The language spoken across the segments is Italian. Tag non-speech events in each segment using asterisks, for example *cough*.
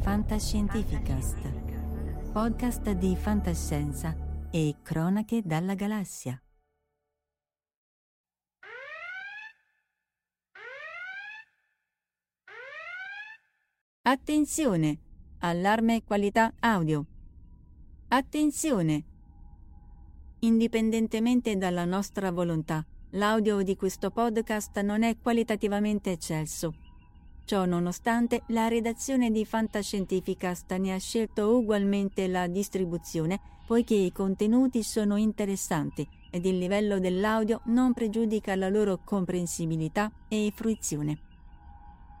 Fantascientificast, podcast di fantascienza e cronache dalla galassia. Attenzione! Allarme qualità audio. Attenzione! Indipendentemente dalla nostra volontà, l'audio di questo podcast non è qualitativamente eccelso. Ciò nonostante, la redazione di Fantascientificast ne ha scelto ugualmente la distribuzione, poiché i contenuti sono interessanti ed il livello dell'audio non pregiudica la loro comprensibilità e fruizione.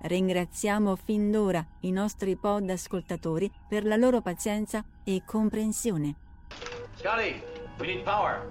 Ringraziamo fin d'ora i nostri pod ascoltatori per la loro pazienza e comprensione. Scotty, we need power.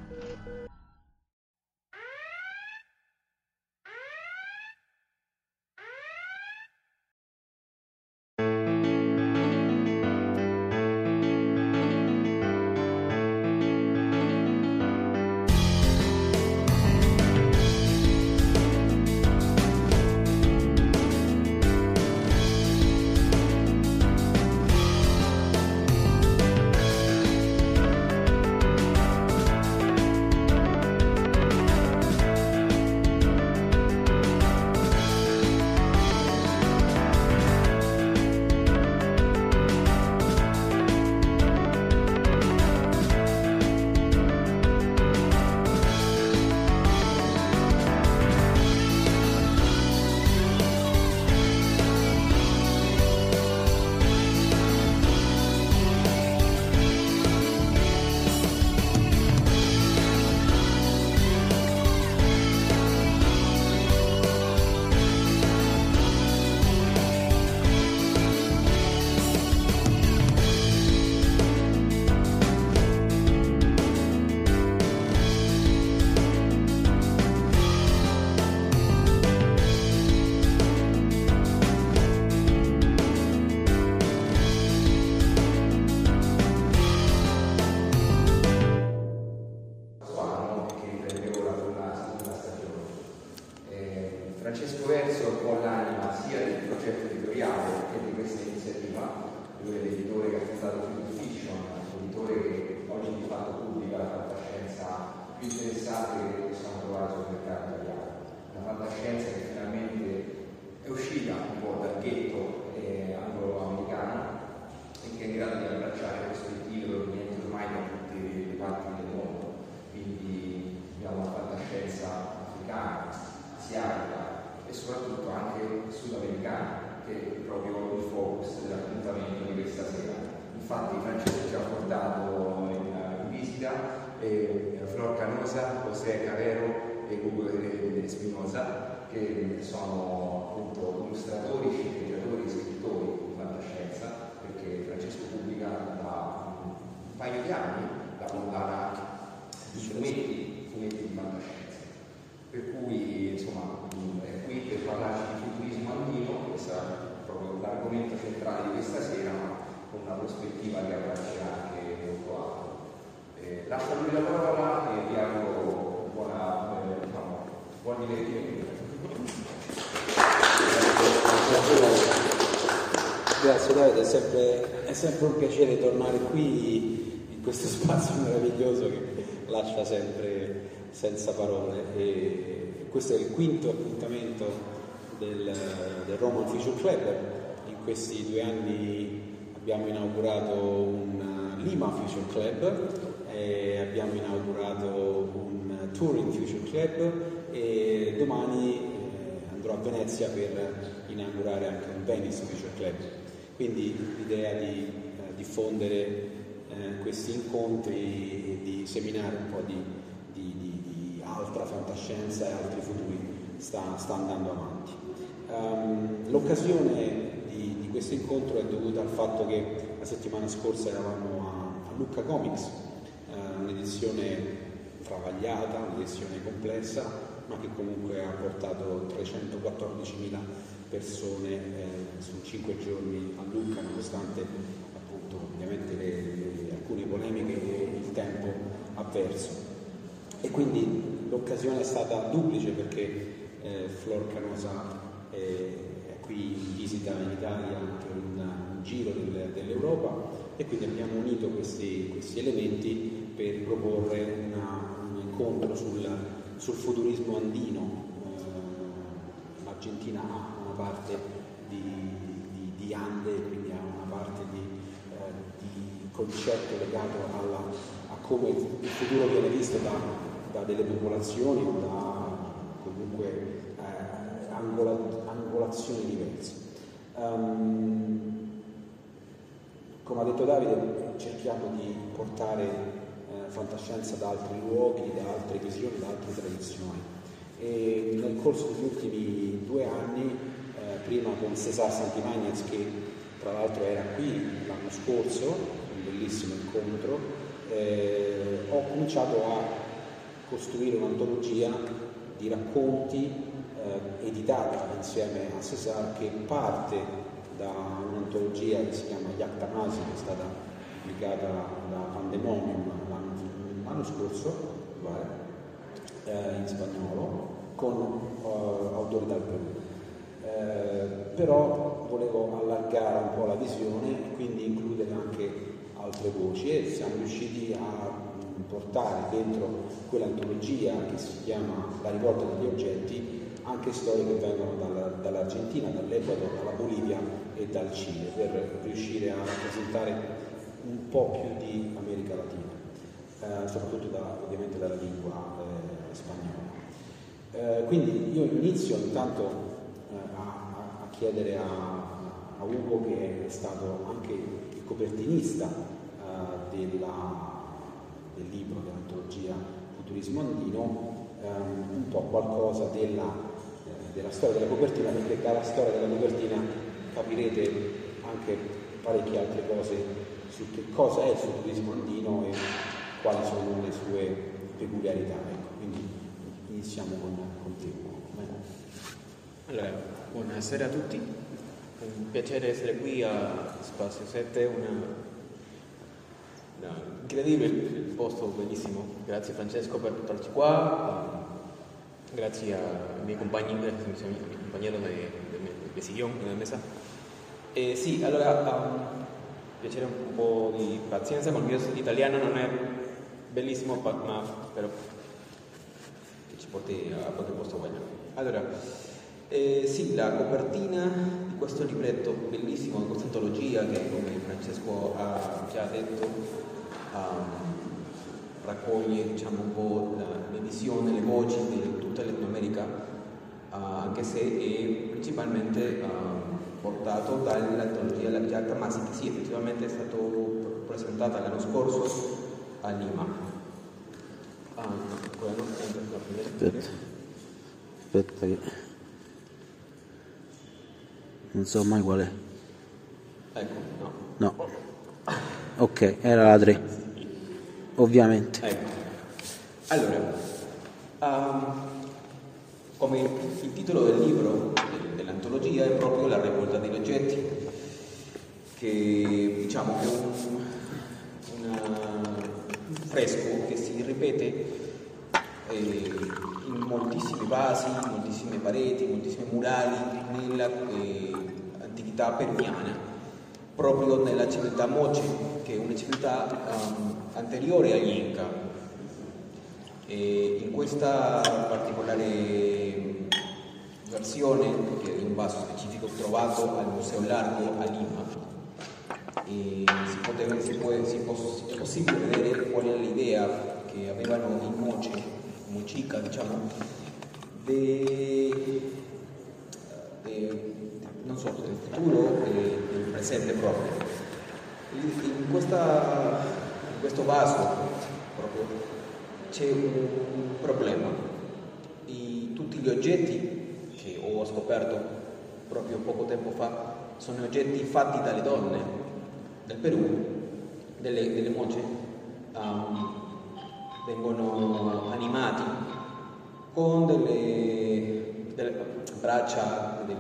Francesco Verso un po' l'anima sia del progetto editoriale che di questa iniziativa, lui è l'editore che ha fondato Film Fiction, l'editore che oggi di fatto pubblica la fantascienza più interessante che possiamo trovare sul mercato italiano. Una fantascienza che finalmente è uscita un po' dal ghetto eh, anglo-americano e che è in grado di abbracciare prospettive provenienti ormai da tutte le parti del mondo quindi abbiamo la fantascienza africana, asiatica e soprattutto anche sudamericana, che è proprio il focus dell'appuntamento di questa sera. Infatti Francesco ci ha portato in, in visita eh, Flor Canosa, José Cavero e Ugo De Espinosa, che sono appunto illustratori, sceneggiatori e scrittori di fantascienza, perché Francesco pubblica da un paio di anni la collana di fumetti, fumetti di fantascienza. Per cui insomma è qui per parlarci di futurismo andino, questo è proprio l'argomento centrale di questa sera, ma con una prospettiva che abbraccerà anche molto altro. Eh, lascio lui la parola e vi auguro buona, eh, diciamo, buon divertimento. Grazie Davide, è sempre, è sempre un piacere tornare qui in questo spazio meraviglioso che lascia sempre senza parole. E questo è il quinto appuntamento del, del Roman Fiction Club. In questi due anni abbiamo inaugurato un Lima Fusion Club, abbiamo inaugurato un Touring Fusion Club e domani eh, andrò a Venezia per inaugurare anche un Venice Fusion Club. Quindi l'idea di eh, diffondere eh, questi incontri di seminare un po' di, di, di, di altra fantascienza e altri futuri sta, sta andando avanti. Um, l'occasione di, questo incontro è dovuta al fatto che la settimana scorsa eravamo a, a Lucca Comics, uh, un'edizione travagliata, un'edizione complessa, ma che comunque ha portato 314.000 persone eh, su 5 giorni a Lucca, nonostante appunto ovviamente le, le, alcune polemiche e il tempo avverso. E quindi l'occasione è stata duplice perché eh, Flor Canosa è qui in visita in Italia anche un, un giro del, dell'Europa e quindi abbiamo unito questi, questi elementi per proporre una, un incontro sul, sul futurismo andino. Eh, L'Argentina ha una parte di, quindi ha una parte di, eh, di concetto legato alla, a come il futuro viene visto da, da delle popolazioni o da comunque eh, angola, angolazioni diverse. Um, come ha detto Davide, cerchiamo di portare eh, fantascienza da altri luoghi, da altre visioni, da altre tradizioni. E nel corso degli ultimi due anni, prima con Cesar Santimagnez, che tra l'altro era qui l'anno scorso, un bellissimo incontro, eh, ho cominciato a costruire un'antologia di racconti eh, editata insieme a Cesar che parte da un'antologia che si chiama Yactamasi che è stata pubblicata da Pandemonium l'anno, l'anno scorso eh, in spagnolo con eh, autori dal Perù. Eh, però volevo allargare un po' la visione e quindi includere anche altre voci e siamo riusciti a portare dentro quell'antologia che si chiama La rivolta degli oggetti anche storie che vengono dalla, dall'Argentina, dall'Ecuador, dalla Bolivia e dal Cile per riuscire a rappresentare un po' più di America Latina, eh, soprattutto da, ovviamente dalla lingua eh, spagnola. Eh, quindi io inizio intanto chiedere a, a, Ugo che è stato anche il copertinista eh, della del libro, dell'antologia Futurismo Andino, ehm, un po' qualcosa della, eh, della, storia della copertina, perché dalla storia della copertina capirete anche parecchie altre cose su che cosa è il futurismo andino e quali sono le sue peculiarità. Ecco, quindi iniziamo con, con te. Allora, buonasera a tutti, è un piacere essere qui a Spazio 7, una No, incredibile il posto, bellissimo. Grazie Francesco per portarci qua. Grazie ai miei compagni, grazie al mio compañero de, de, de sillón, de mesa. Eh, sì, allora, um, piacere un po' di pazienza con il mio italiano non è bellissimo, ma spero che ci porti a qualche posto meglio. Allora, eh, sì, la copertina di questo libretto bellissimo, di questa antologia che come Francesco ha già detto um, raccoglie diciamo, un po' la, le visioni, le voci di tutta l'Etnoamerica, uh, anche se è principalmente uh, portato dall'antologia La Giacca Masi, che sì, effettivamente è stato presentata l'anno scorso a Lima. Ah, Aspetta, aspetta non so mai qual è. Ecco, no. No. Ok, era la 3 ovviamente. Ecco. Allora, um, come il titolo del libro, dell'antologia, è proprio La rivolta degli oggetti, che diciamo è un, un fresco che si ripete eh, in moltissimi vasi, in moltissime pareti, in moltissimi murali nella eh, antichità peruviana, proprio nella civiltà Moche, che è una civiltà um, anteriore agli Inca. E in questa particolare versione, che è un vaso specifico trovato al Museo Largo a Lima, si, poteva, si, può, si può, è possibile vedere qual è l'idea che avevano in Moce, Mochica, diciamo, de, non so, del futuro e del presente proprio. In, questa, in questo vaso proprio c'è un problema. I, tutti gli oggetti che ho scoperto proprio poco tempo fa, sono oggetti fatti dalle donne del Perù, delle, delle moce, um, vengono animati con delle, delle braccia, delle,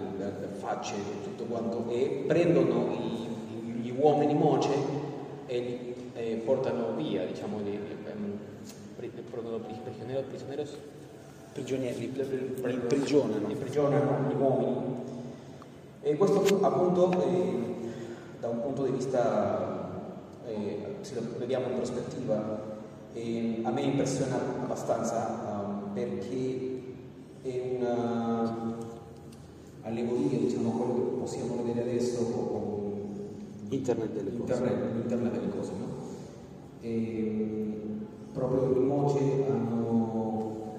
facce, tutto quanto, e prendono i, gli uomini moce e li e portano via, diciamo, li, um, prigionieri, prigionieri, li imprigionano. imprigionano gli uomini. E questo appunto eh, da un punto di vista, eh, se lo vediamo in prospettiva, eh, a me impressiona abbastanza um, perché è una allegoria, diciamo, quello che possiamo vedere adesso con Internet delle cose. Internet, internet delle cose no? E, proprio i Moce hanno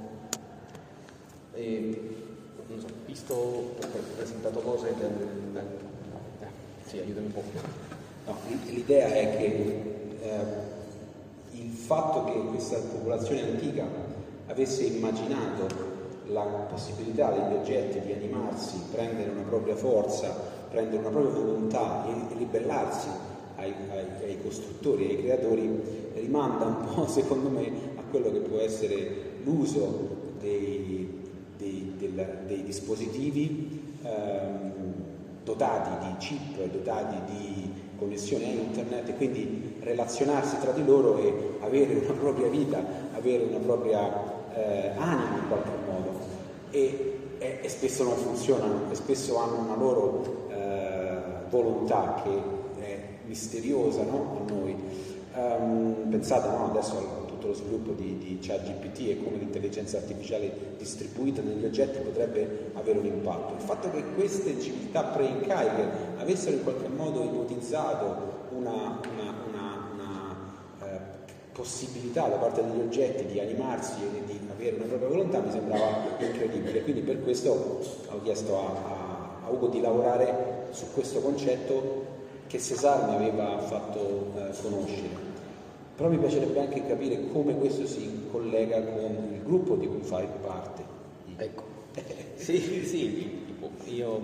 eh, so, visto, presentato cose del, del, eh, sì, aiutami un po'. No, l'idea è che eh, il fatto che questa popolazione antica avesse immaginato la possibilità degli oggetti di animarsi, prendere una propria forza, prendere una propria volontà e, ribellarsi ai, ai, ai, costruttori, ai creatori, rimanda un po', *laughs* secondo me, a quello che può essere l'uso dei, dei, del, dei dispositivi ehm, dotati di chip, dotati di connessione a internet e quindi relazionarsi tra di loro e avere una propria vita, avere una propria eh, anima in qualche modo. E, e, e, spesso non funzionano e spesso hanno una loro eh, volontà che è misteriosa no? a noi. Um, pensate no, adesso a tutto lo sviluppo di, di ChatGPT e come l'intelligenza artificiale distribuita negli oggetti potrebbe avere un impatto. Il fatto che queste civiltà preincaiche avessero in qualche modo ipotizzato una, una, una, una eh, possibilità da parte degli oggetti di animarsi e di avere una propria volontà mi sembrava incredibile. Quindi per questo ho chiesto a, a, a Ugo di lavorare su questo concetto che Cesar mi aveva fatto eh, conoscere. Però mi piacerebbe anche capire come questo si collega con il gruppo di cui fai parte. Ecco, *laughs* sì, sì, io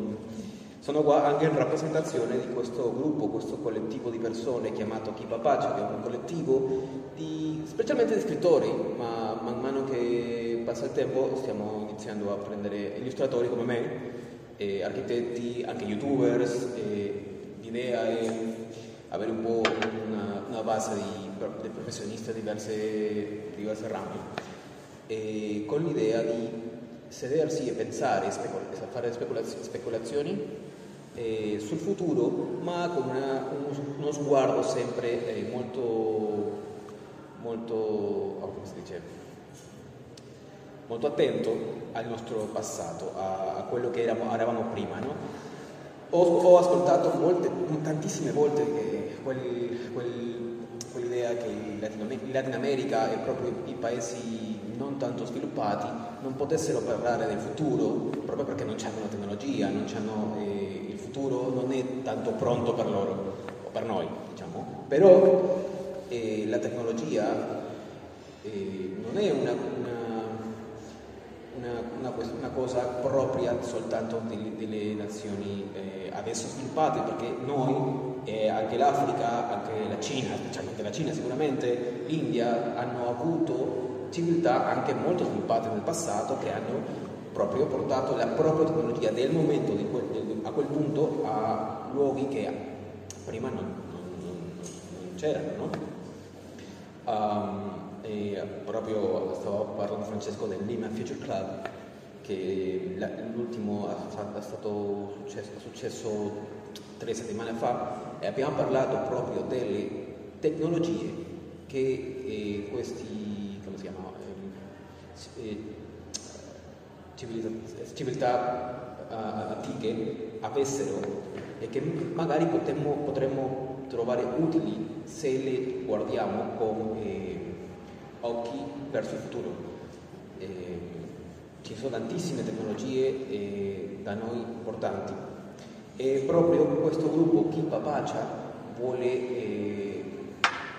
sono qua anche in rappresentazione di questo gruppo, questo collettivo di persone chiamato Chi Papace, che è un collettivo di, specialmente di scrittori, ma man mano che passa il tempo stiamo iniziando a prendere illustratori come me, architetti, anche youtubers, l'idea è avere un po' una, una base di, di professionisti di diverse, diverse rami, con l'idea di sedersi e pensare, specul- fare speculazio- speculazioni eh, sul futuro, ma con una, uno, uno, sguardo sempre eh, molto, molto, oh, dice, molto, attento al nostro passato, a, quello che eravamo, eravamo prima. No? Ho, ho, ascoltato molte, tantissime volte quel, quel, quell'idea che in Latin America e proprio i paesi non tanto sviluppati non potessero parlare del futuro proprio perché non hanno la tecnologia, eh, il futuro non è tanto pronto per loro o per noi, diciamo. Però eh, la tecnologia eh, non è una, una, una, una, cosa propria soltanto delle, delle nazioni eh, adesso sviluppate, perché noi e anche l'Africa, anche la Cina, specialmente la Cina sicuramente, l'India hanno avuto civiltà anche molto sviluppate nel passato che hanno proprio portato la propria tecnologia del momento quel, a quel punto a luoghi che prima non, non, non c'erano. No? Um, e proprio stavo parlando Francesco del Lima Future Club che l'ultimo è stato successo, successo tre settimane fa e abbiamo parlato proprio delle tecnologie che eh, questi, come si chiama, eh, civiltà, civiltà uh, antiche avessero e che magari potremmo, potremmo trovare utili se le guardiamo con eh, occhi verso il futuro. Eh, ci sono tantissime tecnologie eh, da noi importanti e proprio questo gruppo Chi Papacia vuole eh,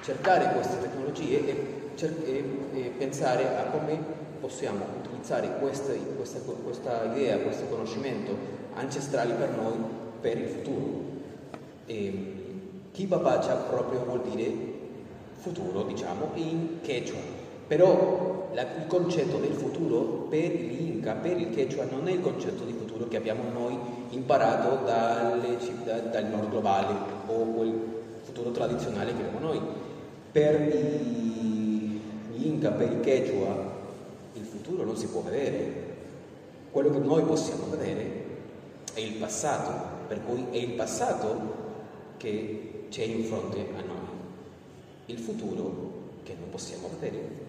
cercare queste tecnologie e, cer- e, e, pensare a come possiamo utilizzare questa, questa, questa idea, questo conoscimento ancestrali per noi per il futuro. E, Kibabacha proprio vuol dire futuro, diciamo, in Quechua. Però la, il concetto del futuro per l'Inca, per il Quechua, non è il concetto di futuro che abbiamo noi imparato dalle, da, dal nord globale o quel futuro tradizionale che abbiamo noi. Per gli Inca, per il Quechua, il futuro non si può vedere. Quello che noi possiamo vedere è il passato, per cui è il passato che c'è in fronte a noi. Il futuro che non possiamo vedere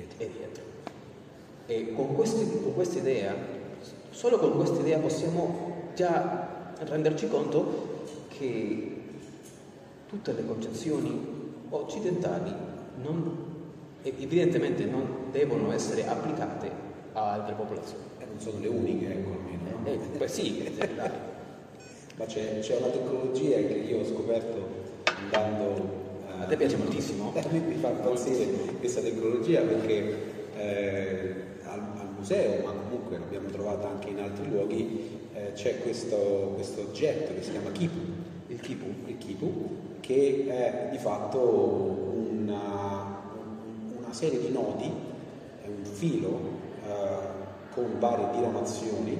dietro. È dietro. E con, questi, con questa idea, solo con questa idea possiamo già renderci conto che tutte le concezioni occidentali non, evidentemente non devono essere applicate a altre popolazioni. E non sono le uniche, ecco almeno. No? Eh, beh, sì, *laughs* ma c'è, c'è, una tecnologia che io ho scoperto andando... A te piace moltissimo? A me fa impazzire questa tecnologia perché eh, al, al, museo, ma comunque l'abbiamo trovata anche in altri luoghi, eh, c'è questo, questo, oggetto che si chiama Kipu. Il Kipu? Il Kipu, che è di fatto una, una serie di nodi, è un filo eh, con varie diramazioni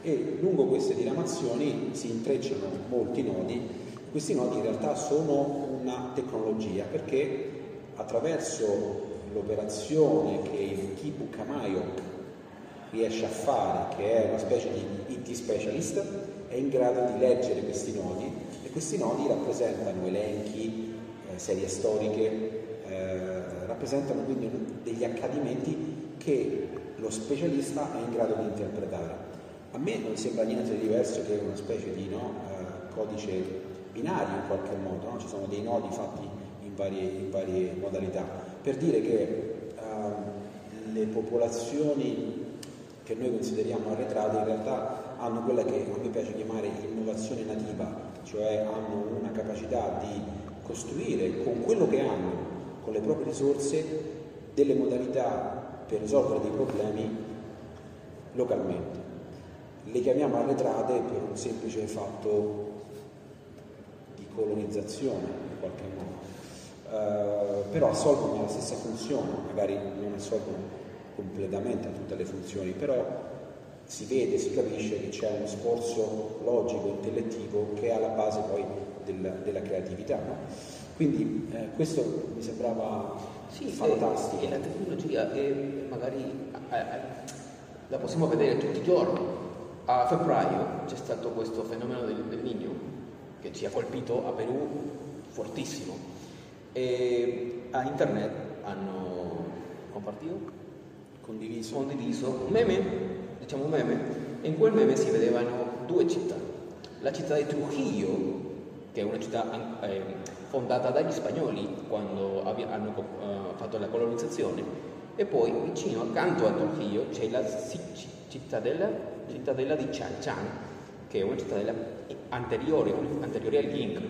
e lungo queste diramazioni si intrecciano molti nodi. Questi nodi in realtà sono una tecnologia perché attraverso l'operazione che il Kipu Kamayok riesce a fare, che è una specie di IT specialist, è in grado di leggere questi nodi e questi nodi rappresentano elenchi, eh, serie storiche, eh, rappresentano quindi degli accadimenti che lo specialista è in grado di interpretare. A me non sembra niente di diverso che una specie di no, eh, codice binario in qualche modo, no? ci sono dei nodi fatti in varie, in varie modalità, per dire che eh, le popolazioni che noi consideriamo arretrate in realtà hanno quella che a me piace chiamare innovazione nativa, cioè hanno una capacità di costruire con quello che hanno, con le proprie risorse, delle modalità per risolvere dei problemi localmente le chiamiamo arretrate per un semplice fatto colonizzazione in qualche modo, uh, però assolvono la stessa funzione, magari non assolvono completamente tutte le funzioni, però si vede, si capisce che c'è uno sforzo logico, intellettivo che è alla base poi del, della creatività. No? Quindi eh, questo mi sembrava sì, fantastico. E, e la tecnologia è magari eh, eh, la possiamo vedere tutti i giorni, a febbraio c'è stato questo fenomeno del, del Niño che ci ha colpito a Perù fortissimo e a internet hanno compartito, condiviso, condiviso un meme, diciamo un meme, in quel meme si vedevano due città. La città di Trujillo, che è una città eh, fondata dagli spagnoli quando hanno uh, fatto la colonizzazione, e poi vicino, accanto a Trujillo, c'è la cittadella cittadella di Chan Chan, che è una cittadella anteriore, anteriore al Ying.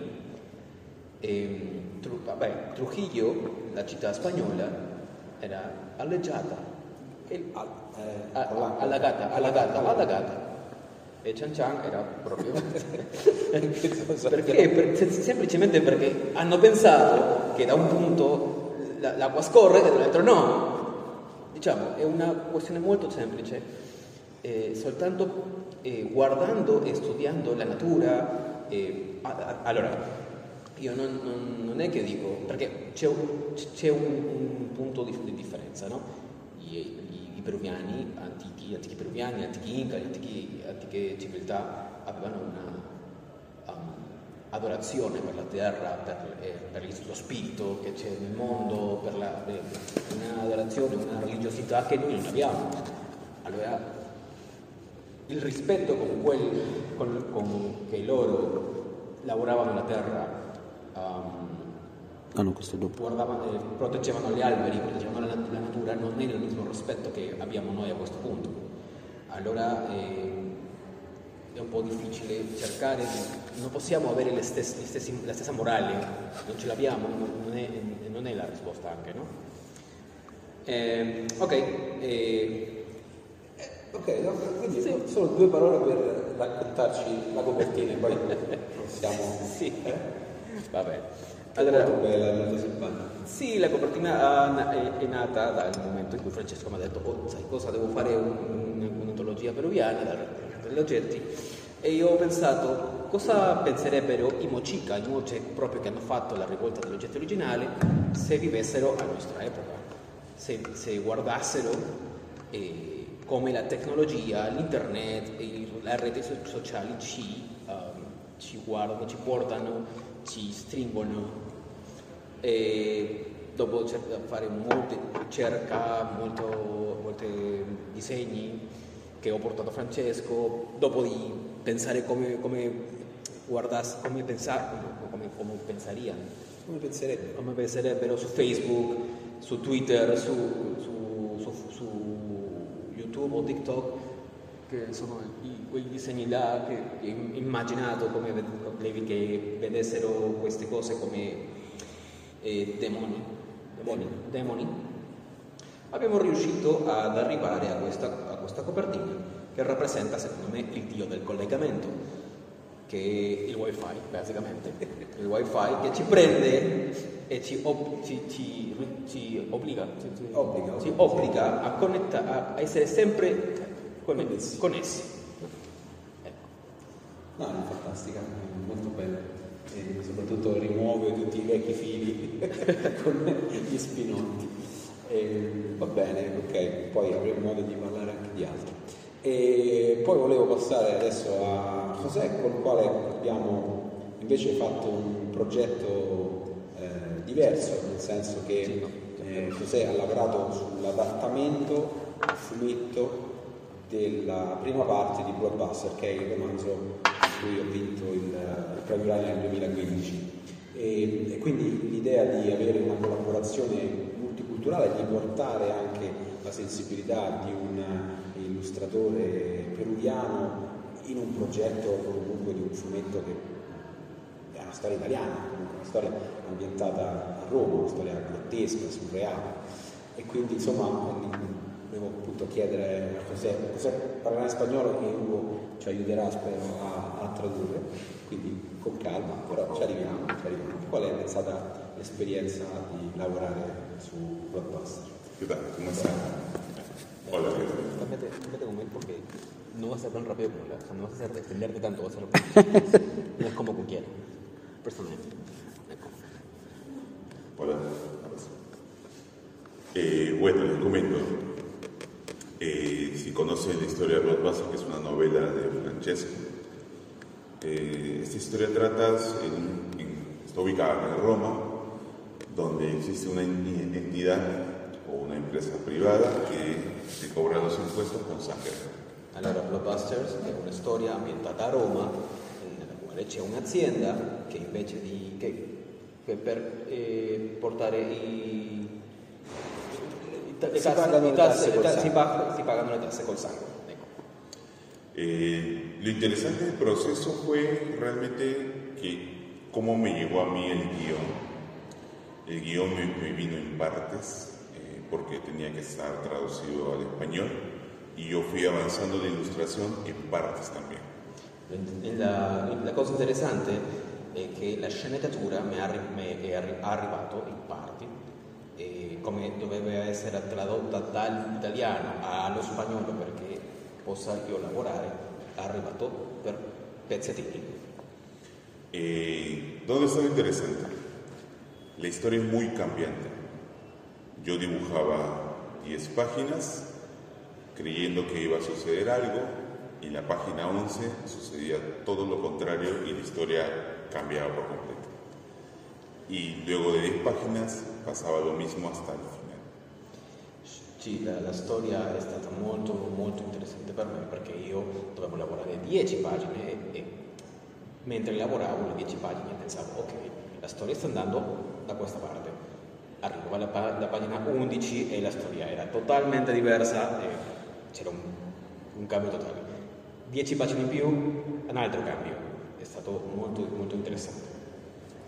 E, tru, vabbè, Trujillo, la città spagnola, era alleggiata, e, a, eh, a, allagata, allagata, allagata. E Chan Chan era proprio... *laughs* perché? Per, semplicemente perché hanno pensato che da un punto l'acqua scorre e dall'altro no. Diciamo, è una questione molto semplice eh, soltanto eh, guardando e studiando la natura, eh, allora io non, non, non, è che dico, perché c'è, c'è un, un, punto di, di differenza, no? I, i, I, peruviani, antichi, antichi peruviani, antichi inca, antichi, antiche civiltà avevano una um, adorazione per la terra, per, eh, per, lo spirito che c'è nel mondo, per la, eh, un'adorazione, una religiosità che noi non abbiamo. Allora il rispetto con, quel, con, con che loro lavoravano la terra, um, ah, no, guardavano, eh, proteggevano gli alberi, proteggevano la, la, natura, non è il mismo rispetto che abbiamo noi a questo punto. Allora eh, è un po' difficile cercare non possiamo avere le stesse, le stesse, la stessa morale, non ce l'abbiamo, non è, non è la risposta anche, no? Eh, ok, Ok, no, quindi sì. solo due parole per raccontarci la copertina e poi possiamo... Sì. Eh? Vabbè. Allora, molto bella, molto simpatica. Sì, la copertina è, è, nata dal momento in cui Francesco mi ha detto, oh, sai cosa, devo fare un, un'antologia peruviana degli oggetti e io ho pensato cosa penserebbero i Mochica, i Moche proprio che hanno fatto la rivolta degli oggetti originali, se vivessero a nostra epoca, se, se guardassero eh, come la tecnologia, l'internet, le reti sociali ci, um, ci guardano, ci portano, ci stringono. E dopo fare molte ricerche, molti disegni che ho portato a Francesco, dopo di pensare come, come, guardasse, come, pensar, come, come pensarían. Come penserebbero? Come penserebbero su Facebook, su Twitter, su, su YouTube o TikTok, che sono i, quei disegni là che immaginato come che vedessero queste cose come eh, demoni, demoni, demoni. Abbiamo riuscito ad arrivare a questa, a questa copertina che rappresenta secondo me il dio del collegamento, che è il wifi basicamente, il wifi che ci prende e ci, ob- ci, ci, ci obbliga, obbliga, ci obbliga a, connetta- a essere sempre connessi. connessi. Ecco. No, è fantastica, molto bella e soprattutto rimuove tutti i vecchi fili *laughs* con gli spinotti. E, va bene, ok, poi avremo modo di parlare anche di altro. E poi volevo passare adesso a José, con il quale abbiamo invece fatto un progetto eh, diverso, nel senso che eh, José ha lavorato sull'adattamento al fumetto della prima parte di Blockbuster, che è il romanzo in cui ho vinto il, il premio Rai nel 2015. E, e quindi l'idea di avere una collaborazione multiculturale, di portare anche la sensibilità di un illustratore peruviano in un progetto comunque di un fumetto che è una storia italiana, comunque una storia ambientata a Roma, una storia grottesca, surreale. E quindi insomma volevo appunto chiedere a José, José parlerà in spagnolo e Ugo ci aiuterà spero a, a tradurre, quindi con calma, però ci arriviamo, ci arriviamo. Qual è stata l'esperienza di lavorare su Blockbuster? ¿Qué tal? ¿Cómo están? Hola. Cámbiate, cámbiate un momento porque no va a ser tan rápido como la, o sea, no vas a hacer extenderte tanto, va a ser *laughs* no es como cualquiera, personalmente. Hola. Eh, bueno, les comento. Eh, si conocen la historia de Blockbuster, que es una novela de Francesco, eh, esta historia trata, en, en, está ubicada en Roma, donde existe una entidad o una empresa privata che si cobra los impuestos con sangre. Allora, Blockbusters è una storia ambientata a Roma, nella quale c'è un'azienda che invece di che, che per eh, portare i, i, le si, pagano le tasse, tasse, tasse si, pag, si, pagano le tasse col sangue. Ecco. Eh, lo interesante del proceso fue realmente que cómo me llegó a mí el guion. El guion me, me vino en partes, porque tenía que estar traducido al español y yo fui avanzando la ilustración en partes también. La, la cosa interessante è che la sceneggiatura mi è, arrivato in parti e come doveva essere tradotta dall'italiano allo spagnolo perché possa io lavorare, è arrivato per pezzettini. Eh, ¿Dónde está lo interesante? La historia es muy cambiante. Yo dibujaba 10 páginas creyendo que iba a suceder algo y en la página 11 sucedía todo lo contrario y la historia cambiaba por completo. Y luego de 10 páginas pasaba lo mismo hasta el final. Sì, la, la, storia è stata molto molto interessante per me perché io dovevo lavorare 10 pagine e, e mentre lavoravo le 10 pagine pensavo ok, la storia sta andando da questa parte arrivava la, la, pagina 11 e la storia era totalmente diversa e c'era un, un cambio totale. 10 pagine in più, un altro cambio. È stato molto, molto interessante.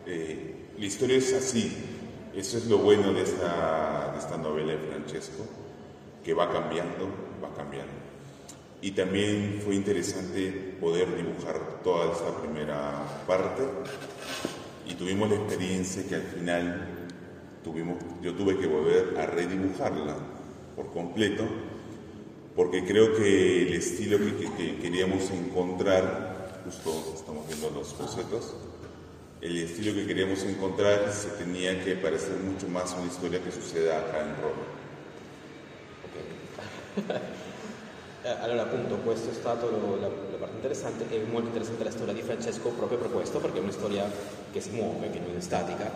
Eh, la historia es así. Eso es lo bueno de esta, de esta novela de Francesco, que va cambiando, va cambiando. Y también fue interesante poder dibujar toda esta primera parte y tuvimos la experiencia que al final tuvimos, yo tuve que volver a redibujarla por completo porque creo que el estilo que, que queríamos encontrar, justo estamos viendo los bocetos, el estilo que queríamos encontrar se tenía que parecer mucho más a una historia que suceda acá in Roma. Ok. *laughs* Eh, allora appunto questo è stato lo, la, la, parte interessante e molto interessante la storia di Francesco proprio per questo perché è una storia che si muove, che non è statica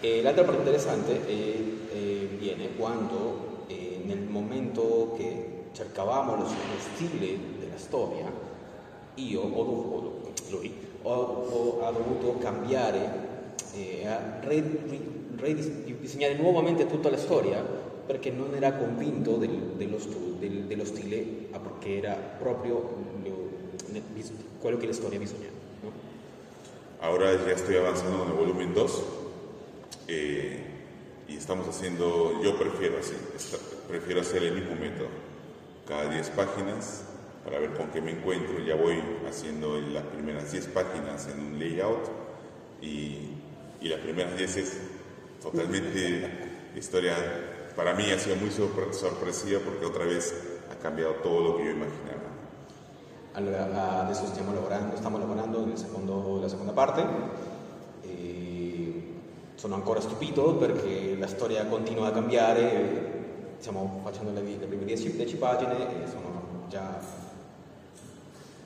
e l'altra parte interessante è, è, viene quando eh, nel momento che cercavamo lo, lo, stile della storia io ho lui ho, ho, ha dovuto cambiare e ridisegnare nuovamente la storia perché non era convinto del, dello, del, dello, stile che era proprio quello che la storia bisognava. ¿no? Ahora ya estoy avanzando en el volumen 2 eh, y estamos haciendo, yo prefiero así, prefiero hacer el mismo método, cada 10 páginas para ver con qué me encuentro. Ya voy haciendo las primeras 10 páginas en un layout y, y las primeras 10 es totalmente historia, para mí ha sido muy sorpresiva porque otra vez ha cambiato tutto lo che io immaginavo. Allora, adesso stiamo lavorando, stiamo lavorando nella secondo, seconda parte e sono ancora stupito perché la storia continua a cambiare, stiamo facendo le, le prime 10 pagine e sono già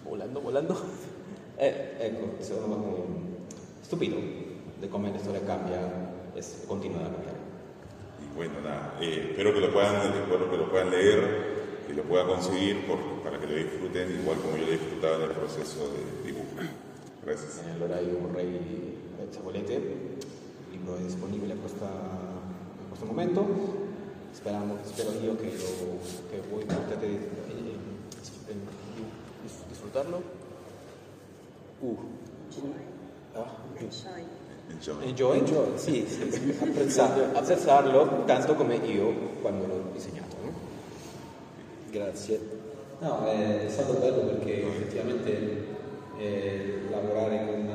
volando, volando. *laughs* Eh, ecco, sono stupito di come la storia cambia e continua a cambiare. Y bueno, nada, eh, espero que lo puedan, espero que lo puedan leer, que lo puedan conseguir por, para que lo disfruten igual como yo lo he disfrutado en el proceso de dibujo. Gracias. Eh, allora io vorrei, se volete, il libro è disponibile a, questa, a questo momento, Speriamo, spero io che, lo, che voi potete eh, eh, disfrutarlo. Uh. Ah, Enjoy. Enjoy? Enjoy, sì, sì, sì. Apprezzarlo, apprezzarlo tanto come io quando l'ho disegnato. No? Grazie. No, è stato bello perché effettivamente eh, lavorare con,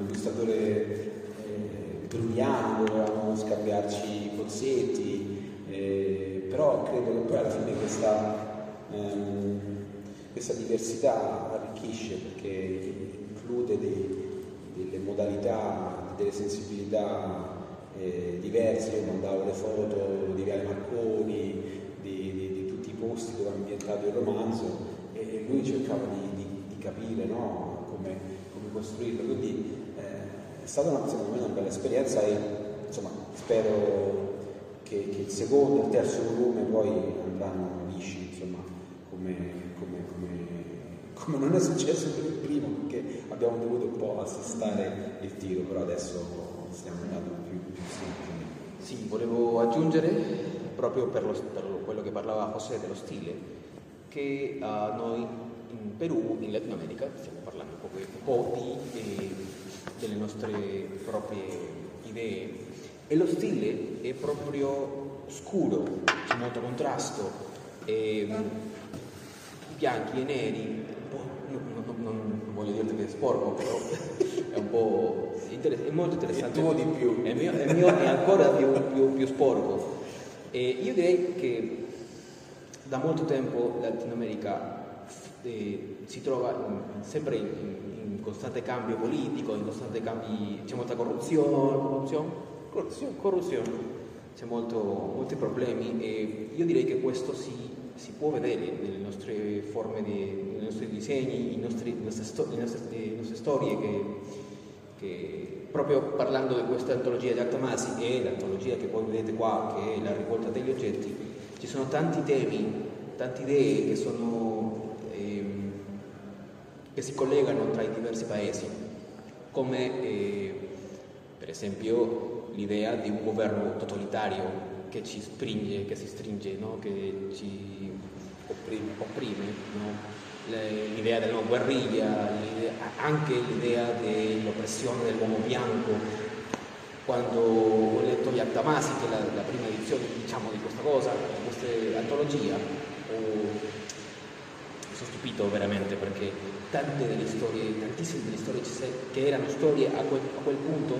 un illustratore bruttiano, dovevamo scambiarci pozzetti, eh, però credo che poi alla fine questa, ehm, questa diversità arricchisce perché include dei, delle modalità, delle sensibilità eh, diverse. Io mandavo le foto di Viale Marconi, di, di, di, tutti i posti dove è ambientato il romanzo e, lui cercava di, di capire no, come, come, costruirlo. Quindi stata una, secondo me una bella esperienza e insomma, spero che, che, il secondo e il terzo volume poi andranno lisci, insomma, come, come, come non è successo per il primo, perché abbiamo dovuto un po' assestare il tiro, però adesso stiamo andando più, più semplicemente. Sì, volevo aggiungere, proprio per, lo, per quello che parlava José dello stile, che uh, noi in Perù, in Latino America, stiamo parlando un po', un po di, eh, delle nostre proprie idee, e lo stile è proprio scuro, c'è molto contrasto, e, bianchi e neri, non, non, non, voglio dirti che è sporco, però è un po' interess- è molto interessante. Il tuo di più. È, mio, è, mio, è ancora più, più, più, sporco. E io direi che da molto tempo la Latino America eh, si trova in, sempre in, in, costante cambio politico, in costante cambi, c'è molta corruzione, corruzione, corruzione, corruzione. c'è molto, molti problemi e io direi che questo si si può vedere nelle nostre forme, di, nei nostri disegni, in nostri, le, nostre sto, le, nostre, le, nostre, storie che, che, proprio parlando di questa antologia di Artamasi e l'antologia che poi vedete qua, che è la rivolta degli oggetti, ci sono tanti temi, tante idee che, sono, che si collegano tra i diversi paesi, come eh, per esempio l'idea di un governo totalitario che ci stringe, che si stringe, no? che ci opprime, opprime no? l'idea della guerriglia, anche l'idea dell'oppressione dell'uomo bianco. Quando ho letto Yaktamasi, che è la, la prima edizione diciamo, di questa cosa, di questa antologia, sono stupito veramente perché tante delle storie, tantissime delle storie che erano storie a quel, a quel punto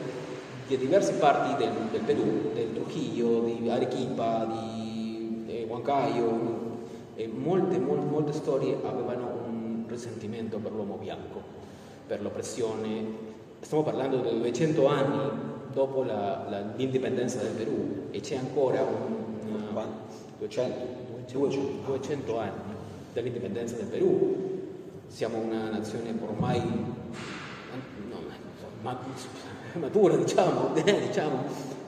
di diverse parti del, del Perù, del Trujillo, di Arequipa, di, di Huancayo, e molte, molte, molte storie avevano un risentimento per l'uomo bianco, per l'oppressione. Stiamo parlando di 200 anni dopo la, la, l'indipendenza del Perù e c'è ancora un, 200, 200, 200 anni dall'indipendenza del Perù. Siamo una nazione ormai no, *laughs* matura, diciamo, *laughs* diciamo,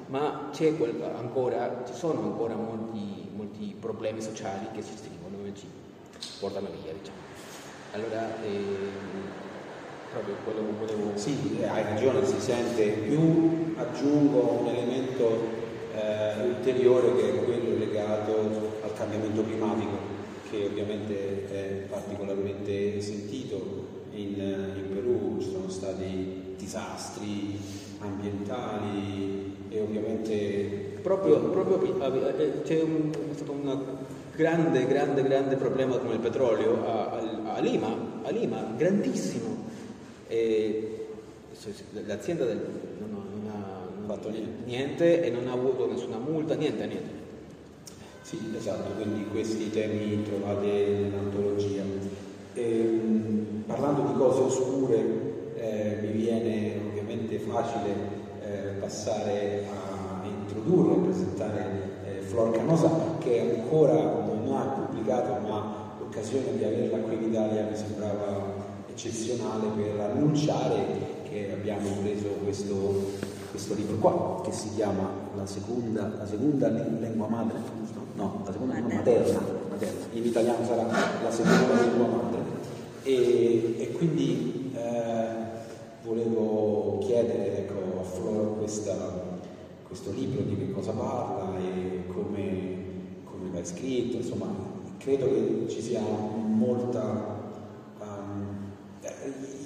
ma quel, ancora, ci sono ancora molti, molti problemi sociali che si stringono e ci portano via, diciamo. Allora, eh, proprio quello che volevo... Sì, hai ragione, si sente più, aggiungo un elemento eh, ulteriore che è quello legato al cambiamento climatico che ovviamente è particolarmente sentito in, in Perù, ci sono stati disastri ambientali e ovviamente... Proprio, proprio eh, c'è un, stato un grande, grande, grande problema come il petrolio a, a, Lima, a Lima, grandissimo. E l'azienda del, non, non, ha, non ha fatto niente. niente e non ha avuto nessuna multa, niente, niente. Sì, esatto, quindi questi temi trovate nell'antologia. Ehm, parlando di cose oscure, eh, mi viene ovviamente facile eh, passare a introdurre, a presentare eh, Flor Canosa, che ancora non ha pubblicato, ma l'occasione di averla qui in Italia mi sembrava eccezionale per annunciare che abbiamo preso questo, questo libro qua, che si chiama La seconda, la seconda lingua madre no, la seconda lingua materna, materna, in italiano sarà la seconda lingua madre. E, e quindi eh, volevo chiedere ecco, a Flor questo libro di che cosa parla e come, come va scritto, insomma, credo che ci sia molta... Um,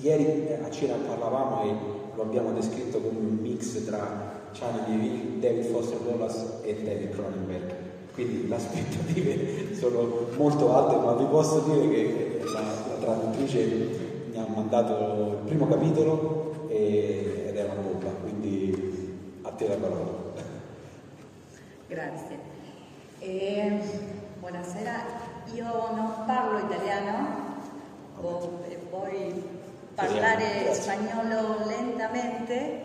ieri a cena parlavamo e lo abbiamo descritto come un mix tra David Foster Wallace e David Cronenberg quindi le aspettative sono molto alte, ma vi posso dire che la, la traduttrice mi ha mandato il primo capitolo e, ed è una bomba, quindi a te la parola. Grazie. Eh, buonasera, io non parlo italiano, puoi parlare spagnolo lentamente.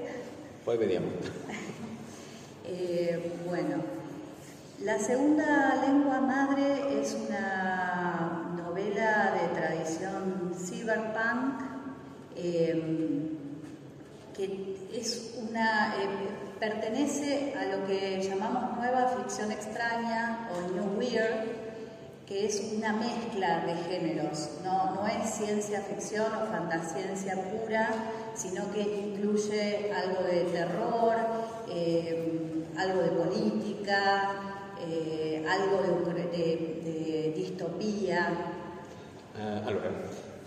Poi vediamo. *laughs* Eh, bueno. La segunda lengua madre es una novela de tradición cyberpunk em, que es una, em, pertenece a lo que llamamos nueva ficción extraña o New Weird, que es una mezcla de géneros, no, no es ciencia ficción o fantasciencia pura, sino que incluye algo de terror, em, algo de política, eh, algo de, de, de distopia? Eh, allora,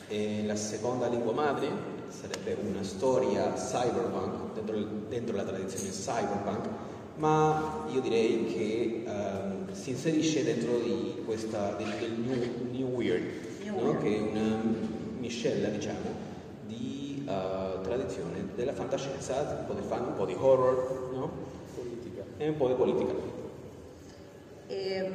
eh, la seconda lingua madre sarebbe una storia cyberpunk, dentro, dentro la tradizione cyberpunk, ma io direi che um, si inserisce dentro di questa, del, del new, new, Weird, new no? weird. che è una miscela, diciamo, di uh, tradizione della fantascienza, un po' di fan, un po' di horror, no? politica. e un po' di politica. Eh,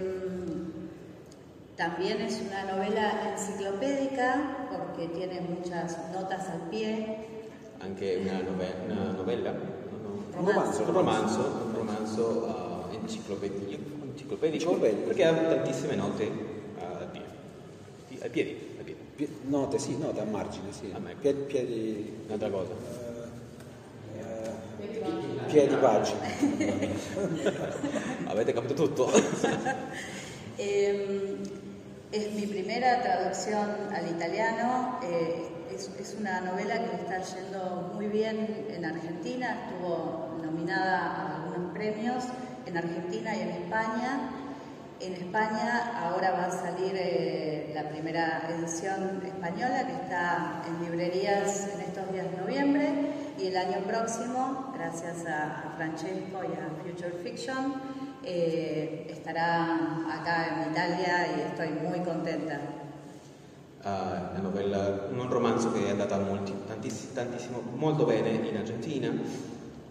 también es una novela enciclopédica porque tiene muchas notas al pie. Anche una, nove- una novella, no, romanzo. un romanzo, un romanzo uh, enciclopedico, enciclopedico perché ha tantissime note uh, al piede. Ai piedi, ai piedi. Note, sì, note a margine, sì. A piedi, piedi... Un'altra cosa. Piedi pagina. *laughs* Avete capito tutto? *laughs* eh, es mi primera traducción al italiano. Eh, es, es, una novela que está yendo muy bien en Argentina. Estuvo nominada a algunos premios en Argentina y en España. En España ahora va a salir eh, la primera edición española que está en librerías en estos días de noviembre y el año próximo, gracias a, Francesco y a Future Fiction, eh, estará acá en Italia y estoy muy contenta. Uh, la novella, un romanzo che è andata molti, tantiss- tantissimo, molto bene in Argentina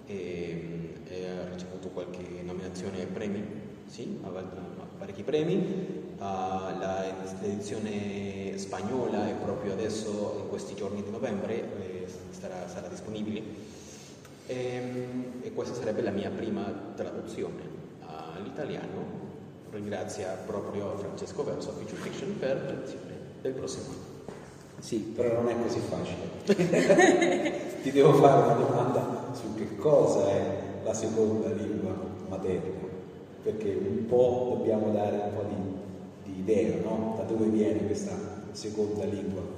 e, e, ha ricevuto qualche nominazione ai premi, sì, ha, parecchi premi. Uh, la, l'edizione spagnola è proprio adesso, in questi giorni di novembre, starà, sarà disponibile. E, ehm, e, questa sarebbe la mia prima traduzione all'italiano. Ringrazio proprio Francesco Verso, Future Fiction, per l'edizione del prossimo anno. Sì, però non è così facile. *laughs* Ti devo fare una domanda su che cosa è la seconda lingua materna, perché un po' dobbiamo dare un po' di, di idea, no? Da dove viene questa seconda lingua?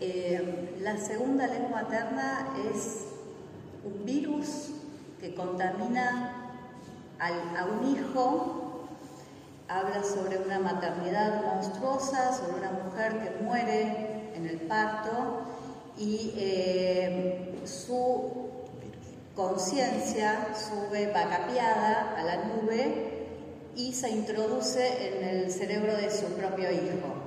Eh, la segunda lengua materna es un virus que contamina a un hijo habla sobre una maternidad monstruosa, sobre una mujer que muere en el parto y eh, su conciencia sube vacapiada a la nube y se introduce en el cerebro de su propio hijo.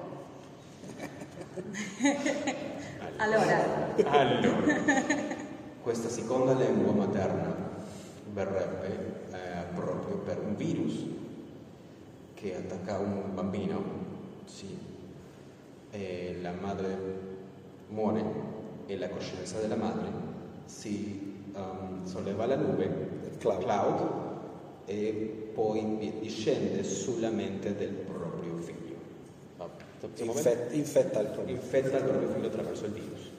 *laughs* allora. allora, *laughs* questa seconda lingua materna verrebbe eh, proprio per un virus che attacca un bambino, sì, e la madre muore e la coscienza della madre si um, solleva alla nube, cloud, cloud, e poi discende sulla mente del proprio figlio. Infett, infetta, il proprio. infetta il proprio figlio attraverso il virus.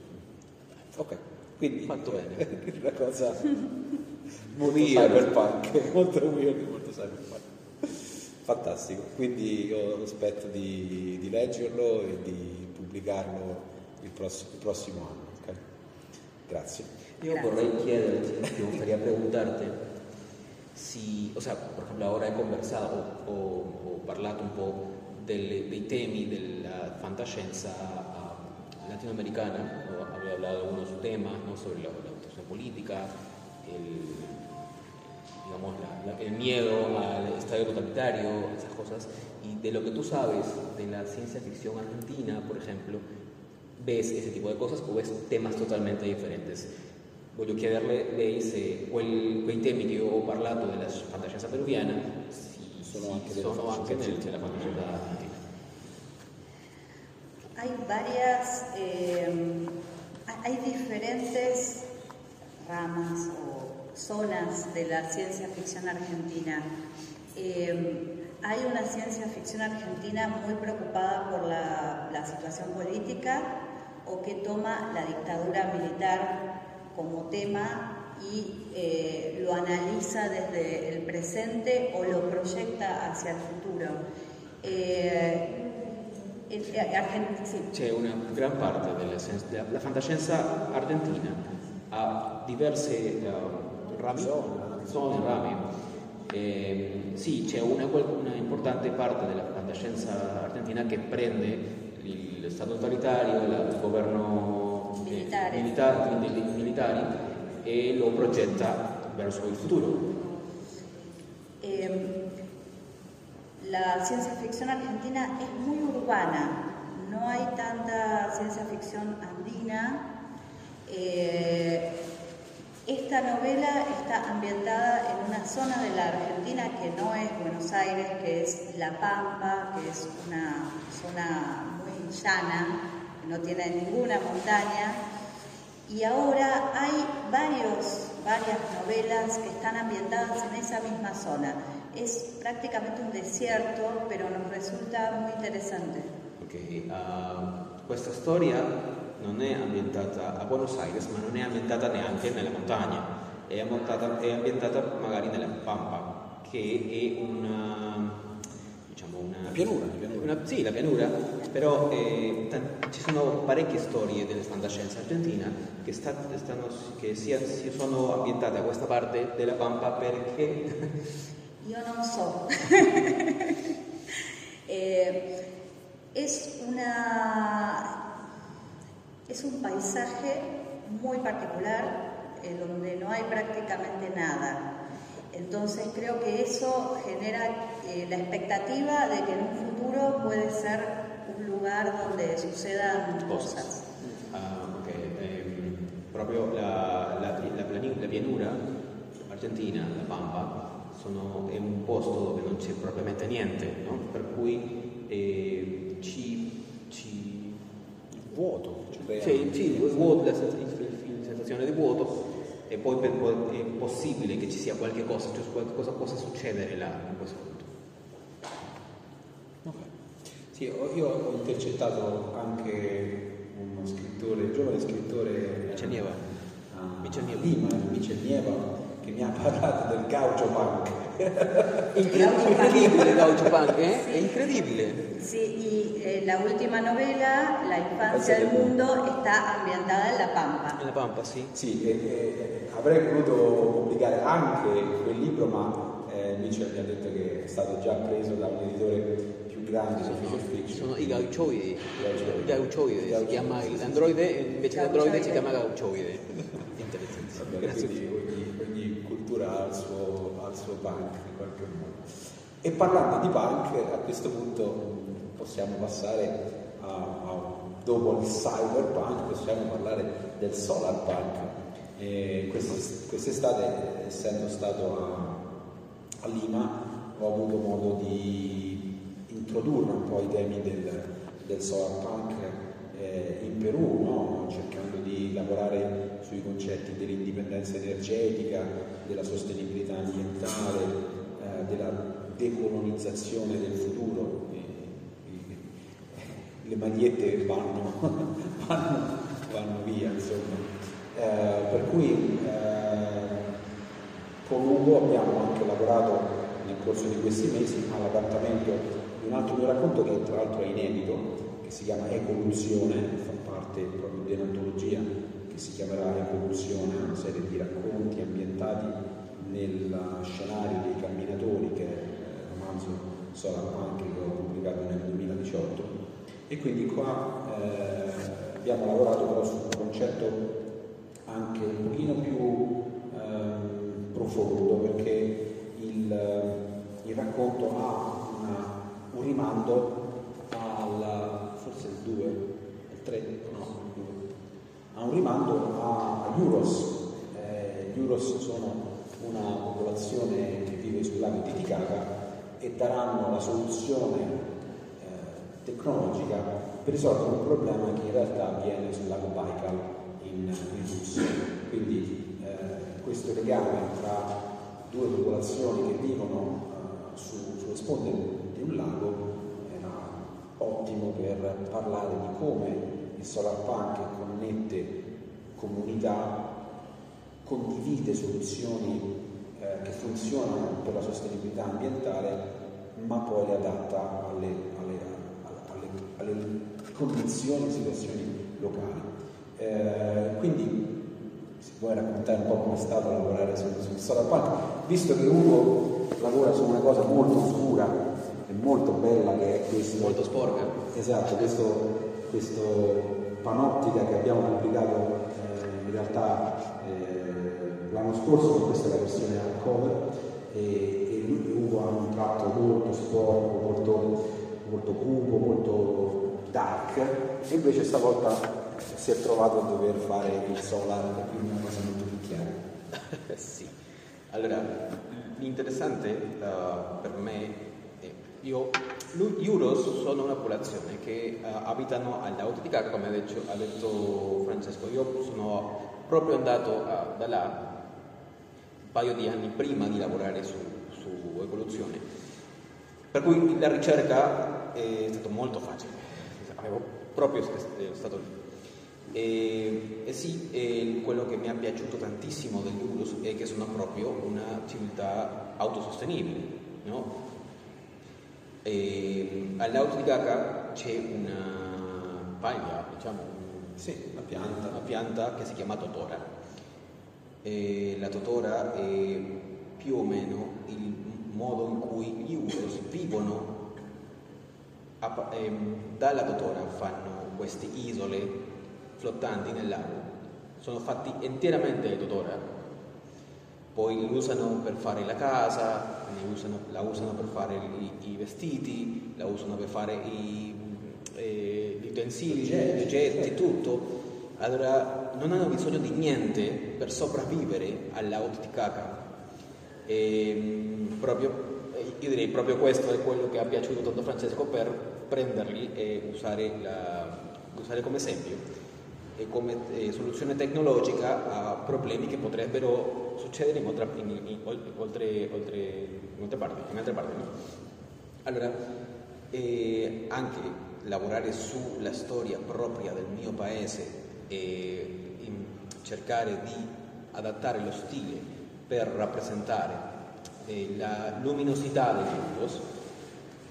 Ok, quindi fatto bene. *laughs* Una cosa *laughs* molto cyberpunk, *laughs* molto weird, molto cyberpunk. Fantastico, quindi io aspetto di, di leggerlo e di pubblicarlo il prossimo, il prossimo anno. Okay? Grazie. Yo vorrei chiederti, me gustaría preguntarte si, o sea, por ejemplo, ahora he conversado o, o parlato un po' delle, dei temi della fantascienza latinoamericana, había hablado de algunos temas, ¿no? sobre la, la política, el, digamos, el miedo al estadio totalitario, esas cosas, y de lo que tú sabes de la ciencia ficción argentina, por ejemplo, ves ese tipo di cose o ves temas totalmente differenti. Voglio chiederle lei se quel, quei temi che io ho parlato della fantascienza peruviana sono anche, sono anche. Hay varias, eh, hay diferentes ramas o zonas de la ciencia ficción argentina. Eh, hay una ciencia ficción argentina muy preocupada por la, situación política o que toma la dictadura militar como tema y eh, lo analiza desde el presente o lo proyecta hacia el futuro. Eh, C'è una gran parte della, la fantascienza argentina ha diverse rami, sono rami. Eh, sì, c'è una, una, importante parte della fantascienza argentina che prende lo Stato totalitario, il governo militare. Eh, militari, militari e lo progetta verso il futuro. Eh, la ciencia ficción argentina es muy urbana, no hay tanta ciencia ficción andina. Eh, Esta novela está ambientada en una zona de la Argentina que no es Buenos Aires, que es La Pampa, que es una zona muy llana, no tiene ninguna montaña. Y ahora hay varios, varias novelas que están ambientadas en esa misma zona. Es prácticamente un desierto, pero nos resulta muy interesante. Okay. Uh, questa storia non è ambientata a Buenos Aires, ma non è ambientata neanche nella montagna, è ambientata, è ambientata magari nella Pampa, che è una, diciamo una, la pianura, la pianura. Una, sì, la pianura, però eh, t- ci sono parecchie storie della fantascienza argentina che, sta, stanno, che si, si sono ambientate a questa parte della Pampa perché... *laughs* Io non so. *laughs* eh, es una Es un paisaje muy particular donde no hay prácticamente nada. Entonces creo que eso genera eh, la expectativa de que en un futuro puede ser un lugar donde sucedan cosas. Ah, ok, ehm, proprio la, la, la, plani- la pianura argentina, la Pampa, sono, è un posto dove non c'è propriamente niente, no? per cui eh, ci, ci... Il vuoto. Cioè, Sì, sì, il vuoto, la, sens- il- la sensazione di vuoto e poi per- è possibile che ci sia qualche cosa, cioè qualcosa possa succedere là in questo punto. Ok. Sì, io ho intercettato anche uno scrittore, giovane scrittore Michel Nieva. a Michel Nieva. Lima, Michel Nieva, che mi ha parlato del gaucho punk. *laughs* Incredibile Gaucho Punk, eh? È incredibile. Sí, y eh, la última novela, La infancia del mundo, está ambientada en La Pampa. Nella Pampa, sì. Sì, e- e- avrei voluto pubblicare anche quel libro, ma eh, Mitchell mi ha detto che è stato già preso da un editore più grande su Future Fiction. Sono i. Gaucioidi. I gaucioidi, si chiama l'androide, invece l'androide si chiama gaucioide. Interessante. Grazie. ogni, ogni cultura ha il, suo, ha il suo punk in qualche modo. E parlando di punk, a questo punto mh, possiamo passare a, a- dopo il cyberpunk, possiamo parlare del solar punk. E quest- quest'estate, essendo stato a, a Lima, ho avuto modo di introdurre un po' i temi del, del solar punk eh, in Perù, no? cercando di lavorare sui concetti dell'indipendenza energetica, della sostenibilità ambientale, eh, della decolonizzazione del futuro. E- e- le magliette vanno, *laughs* vanno, vanno via, insomma. Eh, per cui eh, con Ugo abbiamo anche lavorato nel corso di questi mesi all'adattamento di un altro mio racconto che tra l'altro è inedito, che si chiama Evoluzione, fa parte proprio di un'antologia che si chiamerà Evoluzione, una serie di racconti ambientati nel scenario dei camminatori, che è il romanzo Solar Punk che ho pubblicato nel 2018. E quindi qua eh, abbiamo lavorato però su un concetto anche un pochino più ehm, profondo perché il, il racconto ha una- un rimando al forse il 2, il 3, no, il 2, ha un rimando a, agli Uros. Eh, gli Uros sono una popolazione che vive sul lago Titicaca e daranno la soluzione eh, tecnologica per risolvere un problema che in realtà avviene sul lago Baikal in, in Russia. Quindi eh, questo legame tra due popolazioni che vivono eh, su- sulle sponde di un lago era ottimo per parlare di come il solar punk connette comunità, condivide soluzioni eh, che funzionano per la sostenibilità ambientale, ma poi le adatta alle, alle- alle- alle condizioni e situazioni locali. Eh, quindi si può raccontare un po' come è stato lavorare sul, sul solar punk, visto che Ugo lavora su una cosa molto oscura e molto bella che è questo. Molto sporca. Esatto, questo, questo panoptica che abbiamo pubblicato eh, in realtà eh, l'anno scorso, ma questa è la versione hardcover, e, e Ugo ha un tratto molto sporco, molto, molto cupo, molto dark, e invece stavolta si è trovato a dover fare il solar, quindi una cosa molto più chiara. *laughs* sì. Allora, l'interessante eh, per me io, gli Uros sono una popolazione che eh, abitano Caca, come ha detto, ha detto Francesco. Io sono proprio andato a- da là un paio di anni prima di lavorare su, su evoluzione. Per cui la ricerca è stata molto facile, avevo proprio eh, stato lì. E, e sì, e quello che mi è piaciuto tantissimo degli Urus è che sono proprio una civiltà autosostenibile, no? E all'auto di Gaga c'è una paglia, diciamo, un- Sì, la pianta. una pianta che si chiama totora. E la totora è più o meno il modo in cui gli Urus vivono. A ehm, dalla totora fanno queste isole flottanti nel lago. Sono fatti interamente di totora. Poi li usano per fare la casa, usano- la usano per fare i, i vestiti, la usano per fare i, eh, gli utensili, gli oggetti, tutto, allora non hanno bisogno di niente per sopravvivere all'auto di caca. E, proprio, io direi proprio questo è quello che ha piaciuto tanto a Francesco per prenderli e usare, la, usare come esempio come eh, soluzione tecnologica a problemi che potrebbero succedere in, altre parti. In altre parti no? Allora, eh, anche lavorare sulla storia propria del mio paese e cercare di adattare lo stile per rappresentare eh, la luminosità Logos,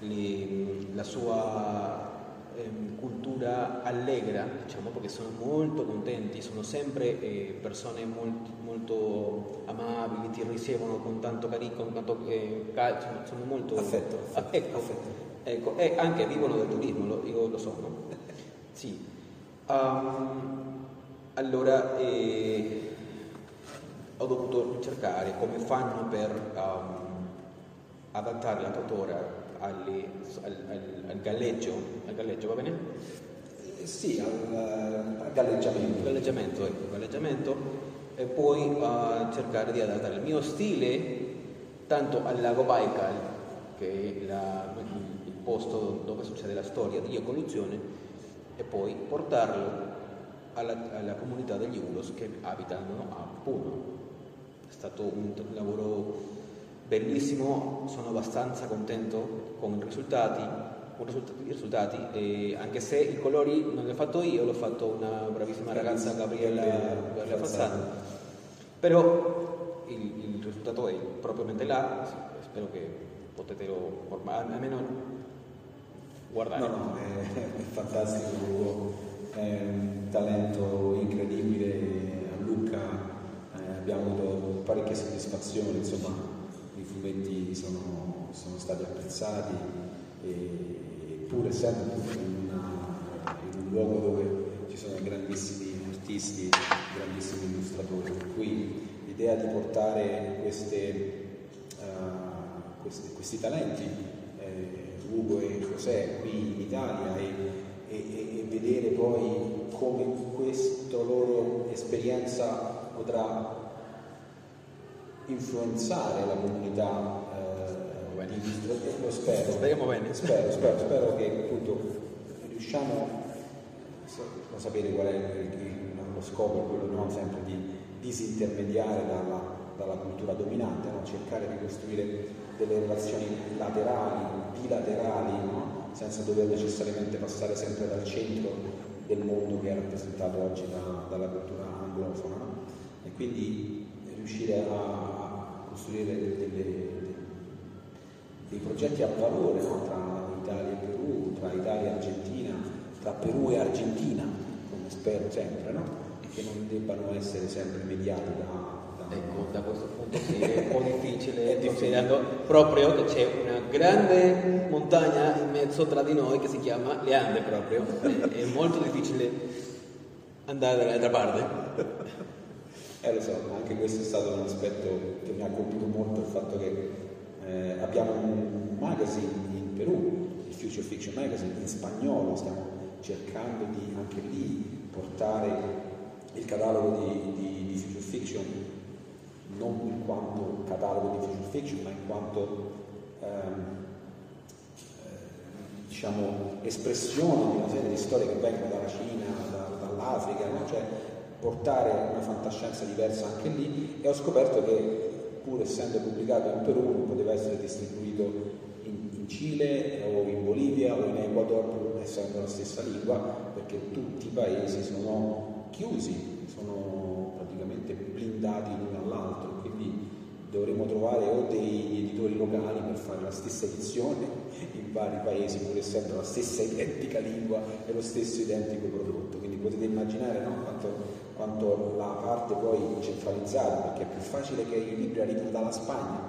le, la sua eh, cultura allegra, diciamo, perché sono molto contenti, sono sempre eh, persone molto, molto, amabili, ti ricevono con tanto carico, con tanto eh, sono, sono molto... Affetto. affetto. Affetto. ecco, e anche vivono del turismo, lo, io lo so, no? *laughs* Sì. Um, allora eh, ho dovuto cercare come fanno per um, adattare la tuttora alle, al, al, al, galleggio, al galleggio, va bene? Sì, al, al galleggiamento. Galleggiamento, ecco, galleggiamento e poi uh, cercare di adattare il mio stile tanto al lago Baikal, che è la, il posto dove succede la storia di evoluzione, e poi portarlo alla, alla comunità degli Ulos che abitano a Puno. È stato un lavoro bellissimo, sono abbastanza contento con i risultati, con i risultati e anche se i colori non li ho fatto io, l'ho fatto una bravissima ragazza Gabriella, Gabriella Fazzano, però il, il, risultato è propriamente là, spero che potete almeno guardare. No, no, è, è fantastico, è un talento incredibile a Lucca, eh, abbiamo avuto parecchie soddisfazioni, insomma fumetti sono, sono stati apprezzati, e, pur essendo in, una, in un luogo dove ci sono grandissimi artisti, grandissimi illustratori, per cui l'idea di portare queste, uh, questi, questi talenti, eh, Ugo e José, qui in Italia e, e, e, vedere poi come questa loro esperienza potrà influenzare la comunità eh, illustratori, lo spero, speriamo bene. Spero, spero, spero che appunto riusciamo a sapere qual è lo scopo, quello no, sempre di disintermediare dalla, dalla cultura dominante, no? cercare di costruire delle relazioni laterali, bilaterali, no? senza dover necessariamente passare sempre dal centro del mondo che è rappresentato oggi da, dalla cultura anglofona. E quindi riuscire a costruire delle, dei progetti a valore tra Italia e Perù, tra Italia e Argentina, tra Perù e Argentina, come spero sempre, no? e che non debbano essere sempre mediati da, da... Ecco, da questo punto sì, è un po' *laughs* difficile, considerando proprio che c'è una grande montagna in mezzo tra di noi che si chiama Le Ande proprio, è molto difficile andare dall'altra parte. *laughs* Eh lo so, anche questo è stato un aspetto che mi ha colpito molto, il fatto che eh, abbiamo un magazine in Perù, il Future Fiction Magazine, in spagnolo, stiamo cercando di anche lì portare il catalogo di, di, di Future Fiction non in quanto catalogo di Future Fiction, ma in quanto ehm, eh, diciamo, espressione di una serie di storie che vengono dalla Cina, da, dall'Africa, no? cioè, portare una fantascienza diversa anche lì e ho scoperto che pur essendo pubblicato in Perù non poteva essere distribuito in, in Cile o in Bolivia o in Ecuador pur essendo la stessa lingua perché tutti i paesi sono chiusi, sono praticamente blindati l'uno all'altro, quindi dovremo trovare o dei editori locali per fare la stessa edizione *laughs* in vari paesi pur essendo la stessa identica lingua e lo stesso identico prodotto, quindi potete immaginare no, quanto quanto la parte poi centralizzata, perché è più facile che i libri arrivino dalla Spagna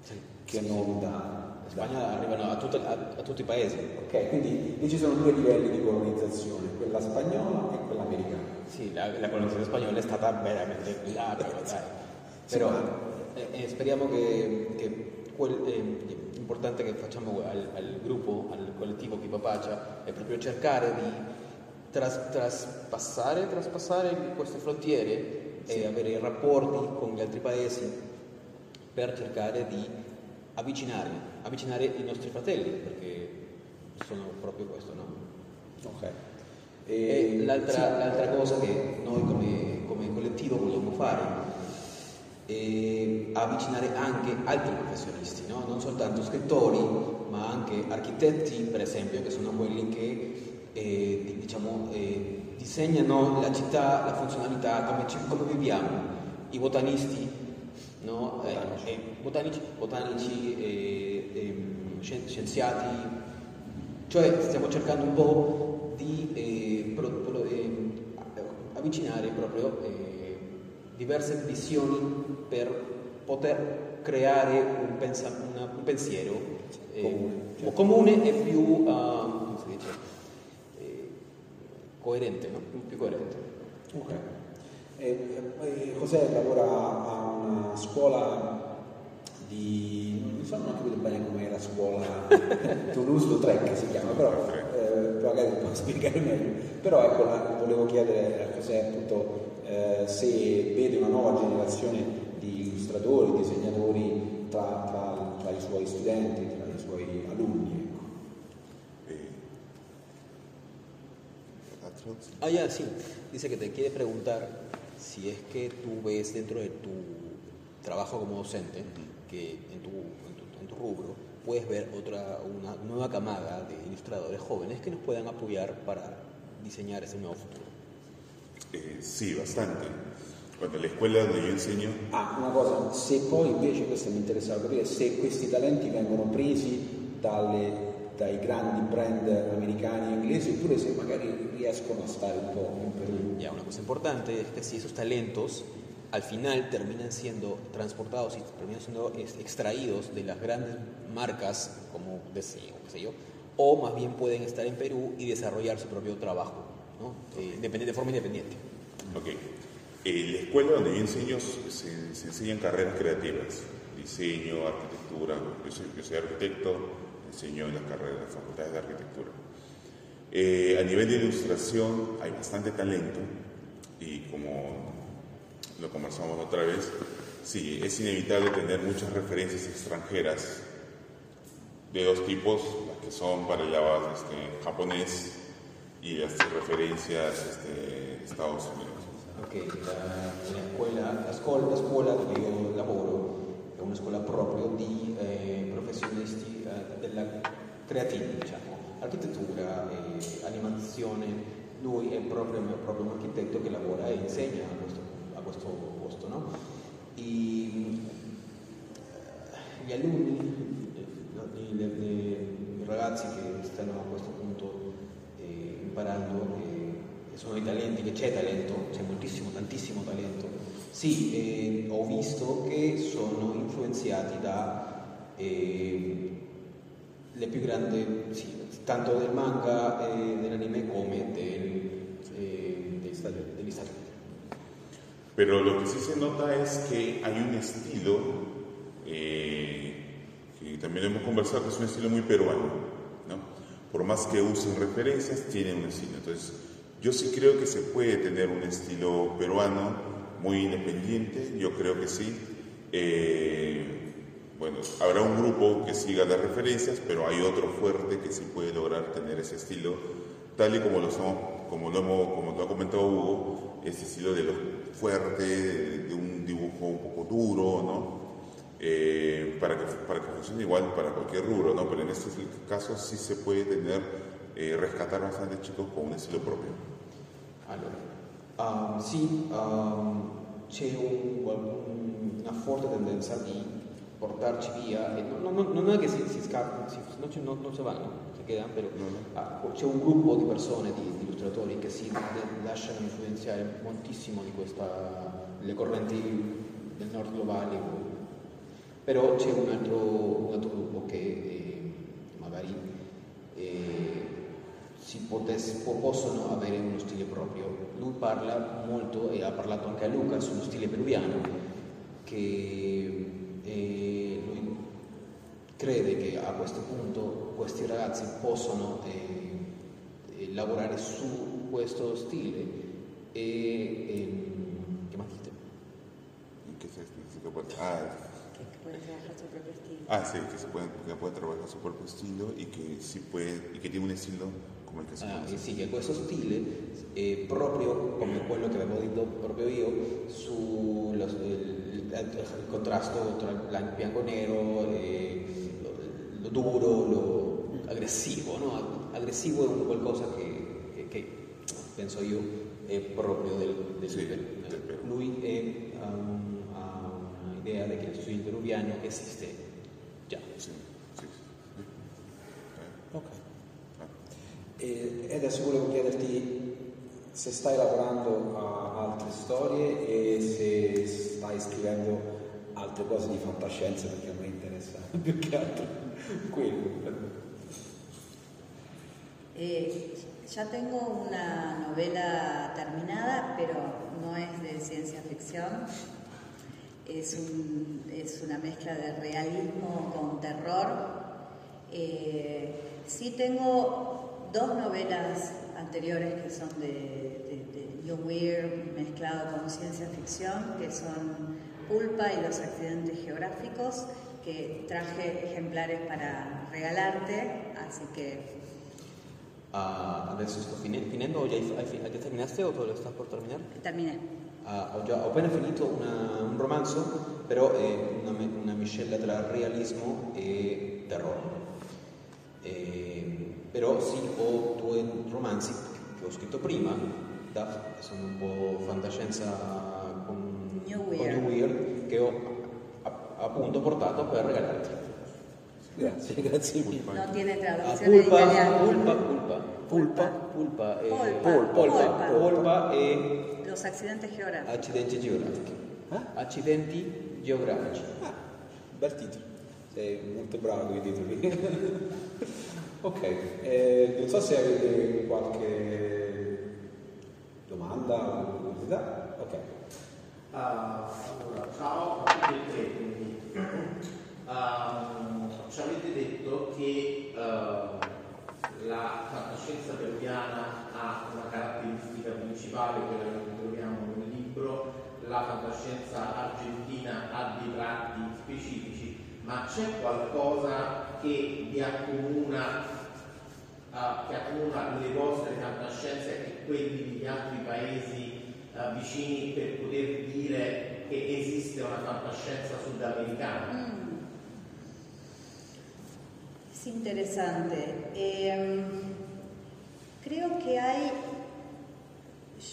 sì, che sì, non da... La Spagna da... arrivano a, tutto, a, a, tutti i paesi. Ok, quindi lì ci sono due livelli di colonizzazione, quella spagnola e quella americana. Sì, la, la colonizzazione spagnola è stata veramente larga, dai. *laughs* Però eh, eh, speriamo che, che quel, eh, importante che facciamo al, al gruppo, al collettivo Chi Papaccia, è proprio cercare di tras, traspassare, traspassare queste frontiere e avere rapporti con gli altri paesi per cercare di avvicinare, avvicinare i nostri fratelli, perché sono proprio questo, no? Ok. E l'altra, l'altra cosa che noi come, come collettivo vogliamo fare è avvicinare anche altri professionisti, no? non soltanto scrittori, ma anche architetti, per esempio, che sono quelli che eh, diciamo, eh, disegnano la città, la funzionalità, come, come viviamo, i botanisti, no? eh, botanici, botanici scienziati, cioè stiamo cercando un po' di pro, pro, avvicinare proprio diverse visioni per poter creare un, pensa, una, un pensiero comune, certo. comune, e più uh, coerente, no? più coerente. Okay. José lavora a una scuola di non so neanche bene com'è la scuola *laughs* Toulouse-Lautrec si chiama però eh, magari può spiegare meglio però ecco la, volevo chiedere a José appunto eh, se vede una nuova generazione di illustratori, disegnatori tra, tra, tra, i suoi studenti, Ah, ya, sí. Dice que te quiere preguntar si es que tú ves dentro de tu trabajo como docente que en tu, en tu, en tu rubro puedes ver otra, una nueva camada de ilustradores jóvenes que nos puedan apoyar para disegnare ese nuovo futuro. Eh, sì, bastante. Quando la scuola dove io insegno... Ah, una cosa, se poi invece, questo mi interessava capire, se questi talenti vengono presi dalle, dai grandi brand americani e inglesi oppure se magari riescono a stare un po' in Perù. Ya, una cosa importante es que si esos talentos al final terminan siendo transportados y terminan siendo extraídos de las grandes marcas como deseo, qué sé yo, o más bien pueden estar en Perú y desarrollar su propio trabajo, ¿no? eh, de forma independiente. Ok. En la escuela donde yo enseño se, se, enseñan carreras creativas, diseño, arquitectura. Yo soy, yo soy arquitecto, enseño en las carreras, las facultades de arquitectura. Eh, a nivel de ilustración hay bastante talento y como lo conversamos otra vez, sí, es inevitable tener muchas referencias extranjeras de dos tipos, las que son para el este, japonés y las referencias este, Estados Unidos. Ok, la, la, escuela, la, scuola, la scuola dove io lavoro una scuola proprio di eh, della creativa, diciamo, architettura, eh, animazione. Lui è proprio, proprio, un architetto che lavora e insegna a questo questo posto. No? I, gli alunni, i, i, ragazzi che stanno a questo punto eh, imparando, eh, sono i talenti, che c'è talento, c'è moltissimo, tantissimo talento. Sì, eh, ho visto che sono influenzati da eh, le più grandi, sì, tanto del manga e dell'anime come del, eh, degli Stati Uniti. Pero lo que sí se nota es que hay un estilo, eh, que también hemos conversado, que es un estilo muy peruano. ¿no? Por más que usen referencias, tiene un estilo. Entonces, yo sí creo que se puede tener un estilo peruano muy independiente, yo creo que sí. Eh, bueno, habrá un grupo que siga las referencias, pero hay otro fuerte que sí puede lograr tener ese estilo, tal y como lo, como lo, hemos, como lo ha comentado Hugo, ese estilo de los fuerte, de, un dibujo un poco duro, ¿no? Eh, para, que, para que funcione igual para cualquier rubro, ¿no? Pero en este caso sí se puede tener, eh, rescatar bastante chicos con un estilo propio. Allora, um, um, c'è un, una forte tendenza di portarci via, e non, non, non è che si, si scappano, si, non, non, si vanno, si quedano, però ah, c'è un gruppo di persone, di, di illustratori che si lasciano influenzare moltissimo di questa, le correnti del nord globale, però c'è un altro, un altro gruppo che eh, magari eh, potesse, possono avere uno stile proprio. Lui parla molto e ha parlato anche a Luca sullo stile peruviano che eh, lui crede che a questo punto questi ragazzi possono eh, eh, lavorare su questo stile e, e che más dite? ¿En qué ah, Que puede trabajar su propio estilo. ah, sí, que se puede, que puede trabajar su propio estilo y que sí puede, y que tiene un estilo come il che si Ah, e sì, che questo stile è proprio come quello che avevo detto proprio io sul il, il contrasto tra il bianco e nero e lo, lo duro, lo aggressivo, no? Aggressivo è un qualcosa che, che- penso io è proprio del, del Sì, del. Lui è, ha, un- ha un'idea di che il stile peruviano esiste già. Sì, sì. Eh, Ok. ah. E, e adesso volevo chiederti se stai lavorando a altre storie e se stai scrivendo altre cose di fantascienza perché a me interessa *laughs* più che altro quello. Eh, ya tengo una novela terminada, pero no es de ciencia ficción. Es, un- es una mezcla de realismo con terror. Eh, sí tengo dos novelas anteriores que son de, New Weird mezclado con ciencia ficción, que son Pulpa y los accidentes geográficos, que traje ejemplares para regalarte, así que Ah, adesso sto fine- finendo, o già, hai, hai, hai terminaste o lo sta per terminare? terminé. Ah, ho, già, ho appena finito una- un romanzo, però è una, me- una miscela tra realismo e terrore. E- però sì, ho due romanzi che ho scritto prima, da- sono un po' fantascienza con, New con Weird. New Weird, che ho a- appunto portato per regalarti. Grazie, *laughs* grazie mille. No tiene Ah, traduzione in pulpa, italiano. pulpa, pulpa, pulpa, pulpa, e Polpa, polpa, e Los accidentes geográficos. accidenti geografici. Eh? Accidenti geografici. Ah, bel titolo. Sei molto bravo con i titoli. *laughs* ok, eh, non so se avete qualche domanda curiosità. Ok. Ah, allora, ciao a tutti e tre, quindi. Ehm, ci avete detto che eh, la fantascienza peruviana ha una caratteristica principale, quella che troviamo nel libro, la fantascienza argentina ha dei tratti specifici, ma c'è qualcosa che vi accomuna, eh, che accomuna le vostre fantascienze quelli degli altri paesi eh, vicini per poter dire che esiste una fantascienza sudamericana? Mm. Es interesante. Eh, creo que hay,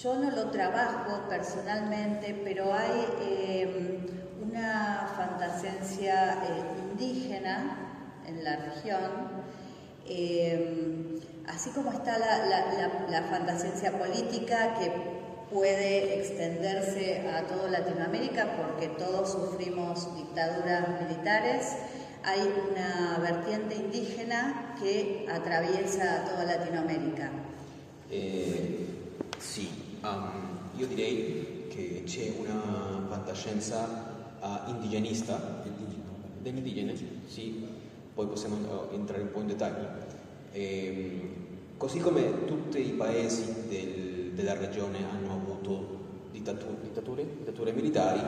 yo no lo trabajo personalmente, pero hay eh, una fantasía eh, indígena en la región. Así como está la, la, la, la política que puede extenderse a toda Latinoamérica porque todos sufrimos dictaduras militares, hay una vertiente indígena che atraviesa toda Latinoamerica. Eh, sì, um, io direi che c'è una fantascienza uh, indigenista, degli indigeni, sì, poi possiamo entrare un po' in dettagli. Ehm, così come tutti i paesi del- della regione hanno avuto dittatu- dittature, dittature militari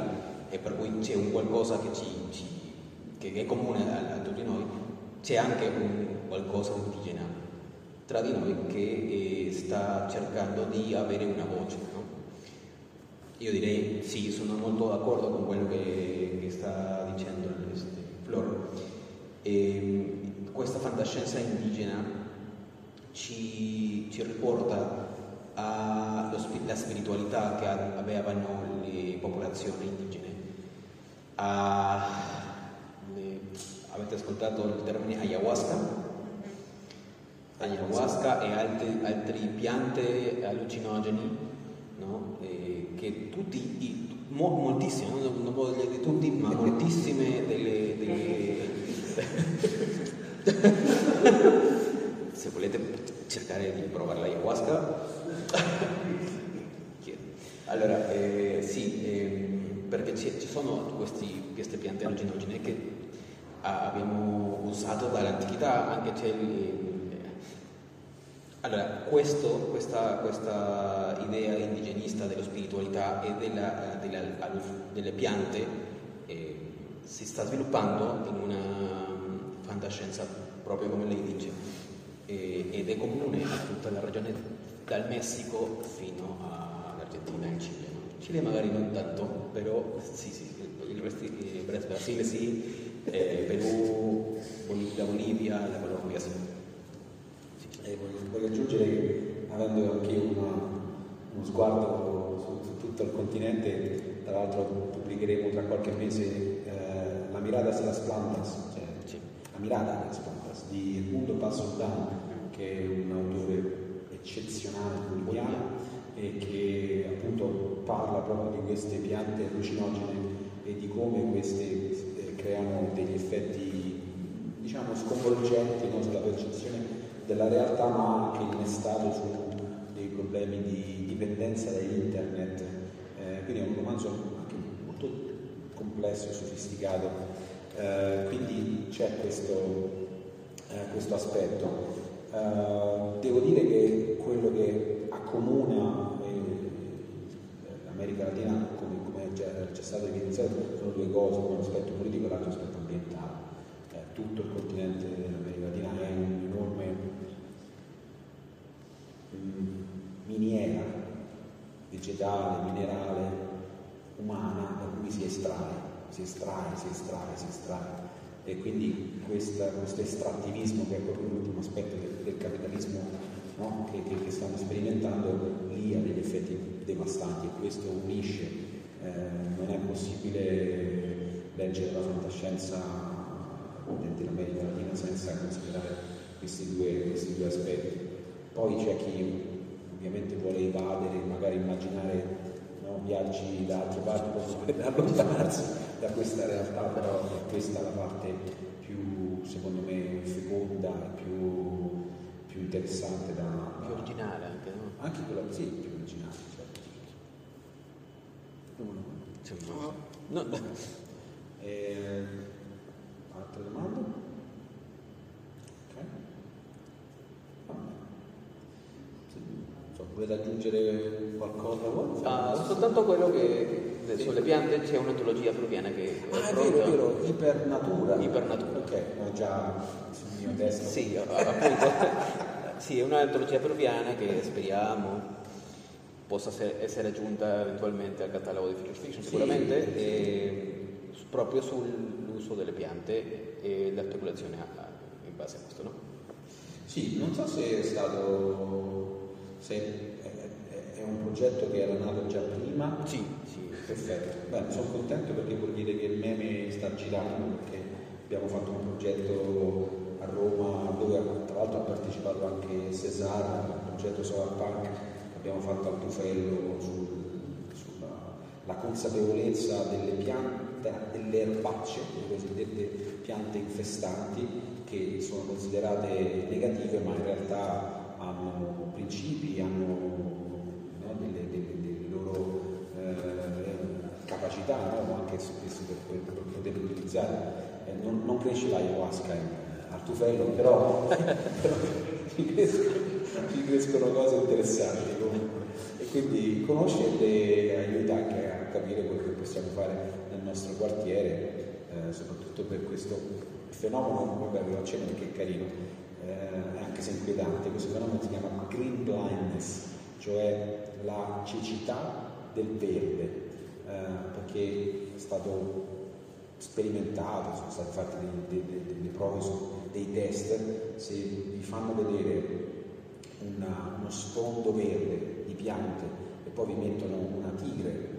e per cui c'è un qualcosa che, ci- ci- che è comune a, a tutti noi, c'è anche un qualcosa di indigena tra di noi che eh, sta cercando di avere una voce. no? Io direi sì, sono molto d'accordo con quello che, che sta dicendo Flor. E, questa fantascienza indigena ci, ci riporta alla spiritualità che avevano le popolazioni indigene. A- le- avete ascoltato il termine ayahuasca? Ayahuasca e altri, altri piante allucinogeni no? Che tutti, i- mo- moltissime, non, non voglio dire tutti, ma moltissime delle, delle- *laughs* *laughs* se volete cercare di provare l'ayahuasca *laughs* chiedo. allora eh, sì ehm, perché ci, sono questi, queste piante allucinogene che abbiamo usato dall'antichità anche c'è il, allora, questo, questa, questa, idea indigenista della spiritualità e della, della, delle piante eh, si sta sviluppando in una fantascienza proprio come lei dice e, ed è comune a tutta la regione dal Messico fino all'Argentina e in Cile. Cile magari non tanto, però sì, sì, il resto, il Brasile sì, eh, Perù, la Bolivia, la Colombia sì. E voglio, voglio aggiungere avendo anche io uno sguardo su, su, tutto il continente, tra l'altro pubblicheremo tra qualche mese eh, La Mirada de las Plantas, cioè Mirada de las di Edmundo Pasoldan, che è un autore eccezionale boliviano e che appunto parla proprio di queste piante allucinogene e di come queste eh, creano degli effetti diciamo sconvolgenti no, sulla percezione della realtà ma anche innestato su dei problemi di dipendenza da internet. Eh, quindi è un romanzo anche molto complesso e sofisticato, eh, quindi c'è questo, eh, questo aspetto. Eh, devo dire che quello che accomuna eh, l'America Latina, come, come c'è stato evidenziato, sono due cose, un aspetto politico e l'altro aspetto ambientale. Eh, tutto il continente dell'America Latina è un enorme miniera vegetale, minerale, umana da cui si estrae, si estrae, si estrae, si estrae. E quindi questa, questo estrattivismo, che è proprio l'ultimo aspetto del, del capitalismo no? che, che, che, stiamo sperimentando, lì ha degli effetti devastanti e questo unisce. Eh, non è possibile leggere la fantascienza dell'America Latina senza considerare questi due, questi due aspetti. Poi c'è chi ovviamente vuole evadere, magari immaginare no, viaggi da altre parti per allontanarsi da questa realtà, però è questa la parte più, secondo me, feconda e più, più interessante da... Più originale anche, no? Anche quella, sì, più originale, certo. No, no. no. Eh, altre domande? Volete aggiungere qualcosa? Ah, soltanto quello che sulle piante c'è un'etologia peruviana che ah, è vero, vero, ipernatura. Ipernatura. Ok, ho già sul mio testo. Sì, appunto. *laughs* sì, è un'etologia peruviana che speriamo possa essere aggiunta eventualmente al catalogo di Future Fiction sicuramente, sì, e proprio sull'uso delle piante e l'articolazione in base a questo, no? Sì, non so se è stato se è un progetto che era nato già prima? Sì, sì. Perfetto. Bene, sono contento perché vuol dire che il meme sta girando, perché abbiamo fatto un progetto a Roma dove tra l'altro ha partecipato anche Cesara, il progetto Solar Park che abbiamo fatto al Tufello sul, sulla consapevolezza delle piante, delle erbacce, le cosiddette piante infestanti, che sono considerate negative ma in realtà hanno principi, hanno delle, delle, delle loro eh, capacità, no? anche spesso per, per, per poter utilizzare. Eh, non, non, cresce l'ayahuasca eh, Artufello, però, *laughs* però crescono, ci, crescono, cose interessanti comunque. E quindi conoscerle aiuta anche a capire quello che possiamo fare nel nostro quartiere, eh, soprattutto per questo fenomeno, vabbè ve lo accenno perché è carino, eh, anche se inquietante, questo fenomeno si chiama green blindness, cioè la cecità del verde, eh, perché è stato sperimentato, sono state fatte delle, delle, delle prove, su, dei test, se vi fanno vedere una, uno sfondo verde di piante e poi vi mettono una tigre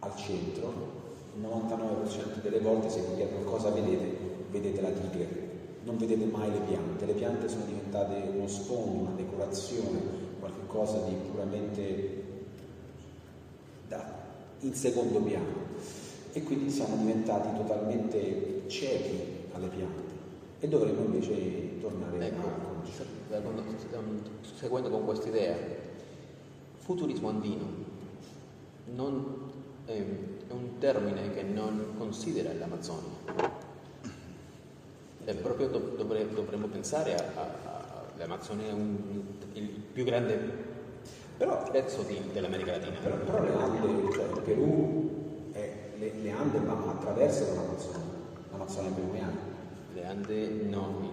al centro, il 99% delle volte se vi chiedono cosa vedete, vedete la tigre, non vedete mai le piante, le piante sono diventate uno sfondo, una decorazione, qualcosa di puramente da, in secondo piano. E quindi siamo diventati totalmente ciechi alle piante. E dovremmo invece tornare ecco, a seguendo con questa idea futurismo andino non, eh, è un termine che non considera l'Amazzonia Eh, proprio do- dovre- dovremmo pensare a, a, a- l'Amazzonia è un- il più grande Però, pezzo di- dell'America Latina. però, però le Ande, cioè il Perù, è- le, le Ande ma- attraversano l'Amazzonia, l'Amazzonia peruviana. Le Ande, no,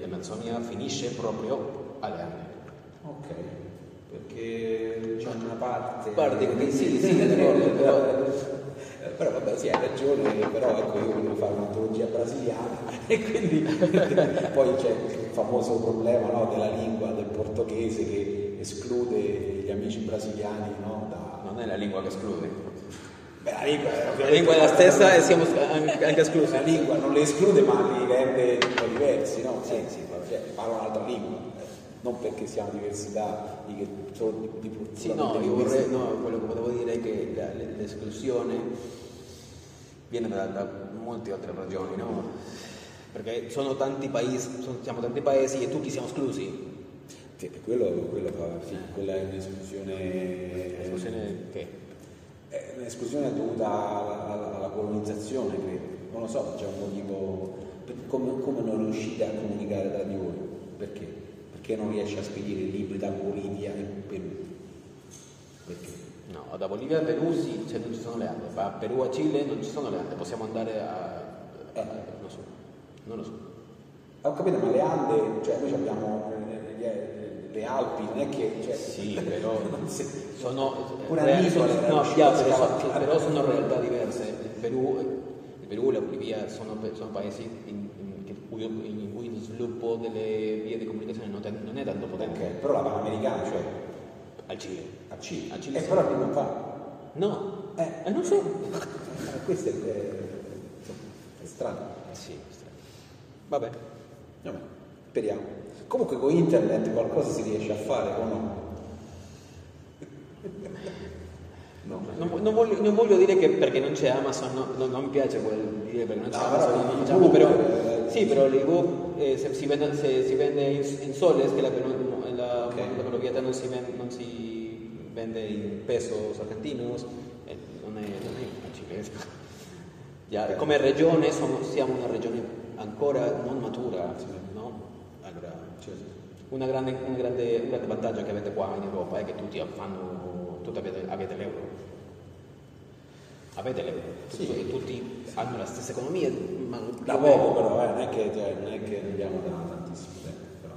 l'Amazzonia finisce proprio alle Ande. Ok, perché c'è una parte... Parte che- sì, sì, d'accordo, però- Eh, Però vabbè, sì, hai ragione, però ecco io volevo fare un'antologia brasiliana *laughs* e quindi *laughs* poi c'è il famoso problema no, della lingua, del portoghese che esclude gli amici brasiliani no, da... Non è la lingua che esclude. Beh, la lingua, La lingua è la stessa e siamo *laughs* anche esclusi. La lingua non le esclude ma li rende un po' diversi, no? Sì, sì, cioè, parla un'altra lingua, eh, non perché siamo diversità di solo di, di Sì, no, puramente io vorrei, no, quello che volevo dire è che l'esclusione viene da, da molte altre ragioni, no? Perché sono tanti paesi, sono- siamo tanti paesi e tutti siamo esclusi. Sì, quello, quello sì, quella è un'esclusione... L'esclusione che? È un'esclusione dovuta alla, alla- alla colonizzazione, credo. Non lo so, c'è un motivo. Come, come non riuscite a comunicare tra di voi? Perché? Perché non riesce a spedire libri da Bolivia in Perù? Perché? No, da Bolivia a Perù sì, cioè non ci sono le Ande, da Perù a Cile non ci sono le Ande, possiamo andare a... Eh. non so, non lo so. Ho capito, ma le Ande, cioè noi abbiamo eh, le, le Alpi, non è che. Cioè, Sì, *laughs* però *laughs* sono, Pure eh, sono- no, yeah, a però, so- scavalcare. però sono realtà diverse. Il Perù, il Perù e la Bolivia sono, sono paesi in, in- cui- in cui lo sviluppo delle vie di comunicazione non, è- non è tanto potente. Ok, però la Panamericana, cioè Al Cile. a Cile. A Cile Eh, sì. però lì non fa. No, Eh. eh, non so. Eh, Questo è, è- è strano. Sì, strano. Vabbè. Vabbè, speriamo. Comunque con internet qualcosa si riesce a fare o no? *laughs* No. Non, non voglio, non voglio dire che perché non c'è Amazon, no, no, non mi piace quel dire perché non c'è No, Amazon, non facciamo, però, eh, sì, però l'ebook eh, se, si vende, se si vende in, in soles, che la, la, Ok. la proprietà non si, vende, non si vende in pesos argentinos, non è, non è facile. Ya, come regione sono- siamo una regione ancora non matura, no? Allora, Certo. una grande, un grande, un grande vantaggio che avete qua in Europa è che tutti fanno, tutti avete, avete l'euro. Avete l'euro, Sì. tutti, tutti hanno la stessa economia, ma Da poco però, eh, non, è che, cioè, non è che andiamo da tantissimo tempo, però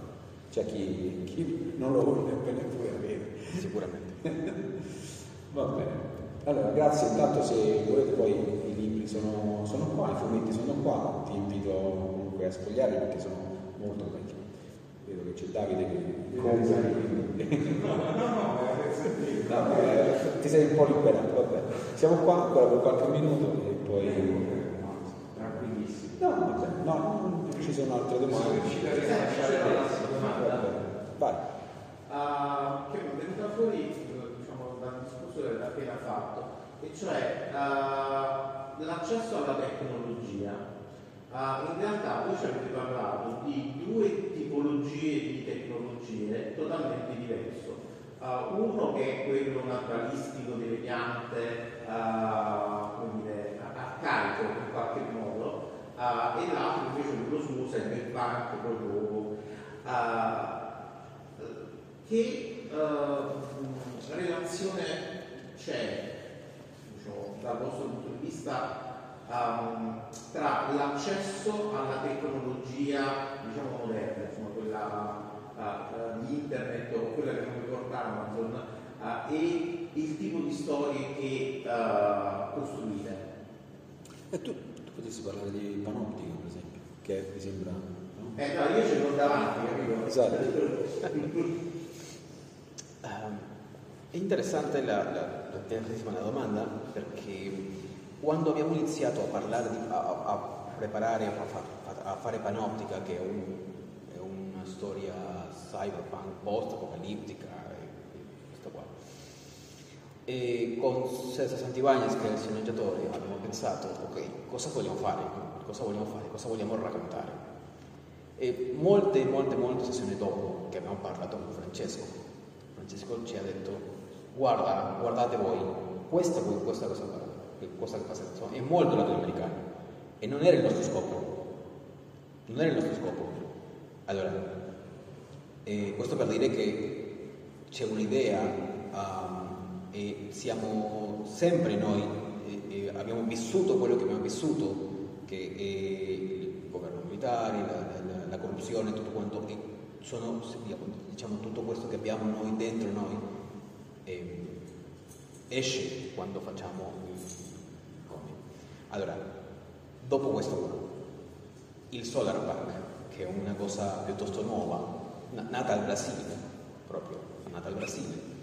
c'è chi, chi non lo vuole nemmeno pure avere. sicuramente. *laughs* Va bene. Allora, grazie, intanto se volete poi i libri sono, sono qua, i fumetti sono qua, ti invito comunque a spogliarli perché sono molto belli. Vedo che c'è Davide che i libri. *laughs* No, no, eh, ti sei un po' liberato, vabbè. Siamo qua ancora per qualche minuto e poi... Tranquillissimo. No, vabbè, no, non ci sono altre domande. Vai. Ah, che è venuta fuori eh, discorso che avete appena fatto, e cioè ah, l'accesso alla tecnologia. Ah, in realtà voi ci avete parlato di due tipologie di tecnologie totalmente diverse. Ah, uno che è quello naturalistico delle piante, ah, come dire, arcaico in qualche modo, e l'altro invece quello suo cyberpunk proprio ah, che eh, relazione c'è diciamo, dal vostro punto di vista ehm, tra l'accesso alla tecnologia diciamo moderna, insomma quella eh, di internet o quella che non riporta Amazon eh, e il tipo di storie che eh, costruite? E tu, tu potresti parlare di panoptico, per esempio, che mi sembra... no? Eh no, io ce l'ho davanti, capito? Esatto. *laughs* Ehm, è interessante la, la, la tenerissima la domanda perché quando abbiamo iniziato a parlare, di, a, a- preparare, a, a fare Panoptica, che è, un- è una storia cyberpunk, post-apocalittica, questo qua, e con Cesar Santibagnes, che è il sceneggiatore, abbiamo pensato, ok, cosa vogliamo fare? Cosa vogliamo fare? Cosa vogliamo raccontare? E molte, molte, molte sessioni dopo che abbiamo parlato con Francesco, Francesco ci ha detto, guarda, guardate voi, questa, questa cosa qua, cosa insomma, è molto latinoamericano e non era il nostro scopo. non era il nostro scopo. Allora, eh, questo per dire che c'è un'idea um, e siamo sempre noi, eh, abbiamo vissuto quello che abbiamo vissuto, che il governo militare, la, la, la corruzione, tutto quanto, e sono diciamo, tutto questo che abbiamo noi dentro noi. Eh, esce quando facciamo il come. Allora, dopo questo il solar pack, che è una cosa piuttosto nuova, nata al Brasile, proprio nata al Brasile.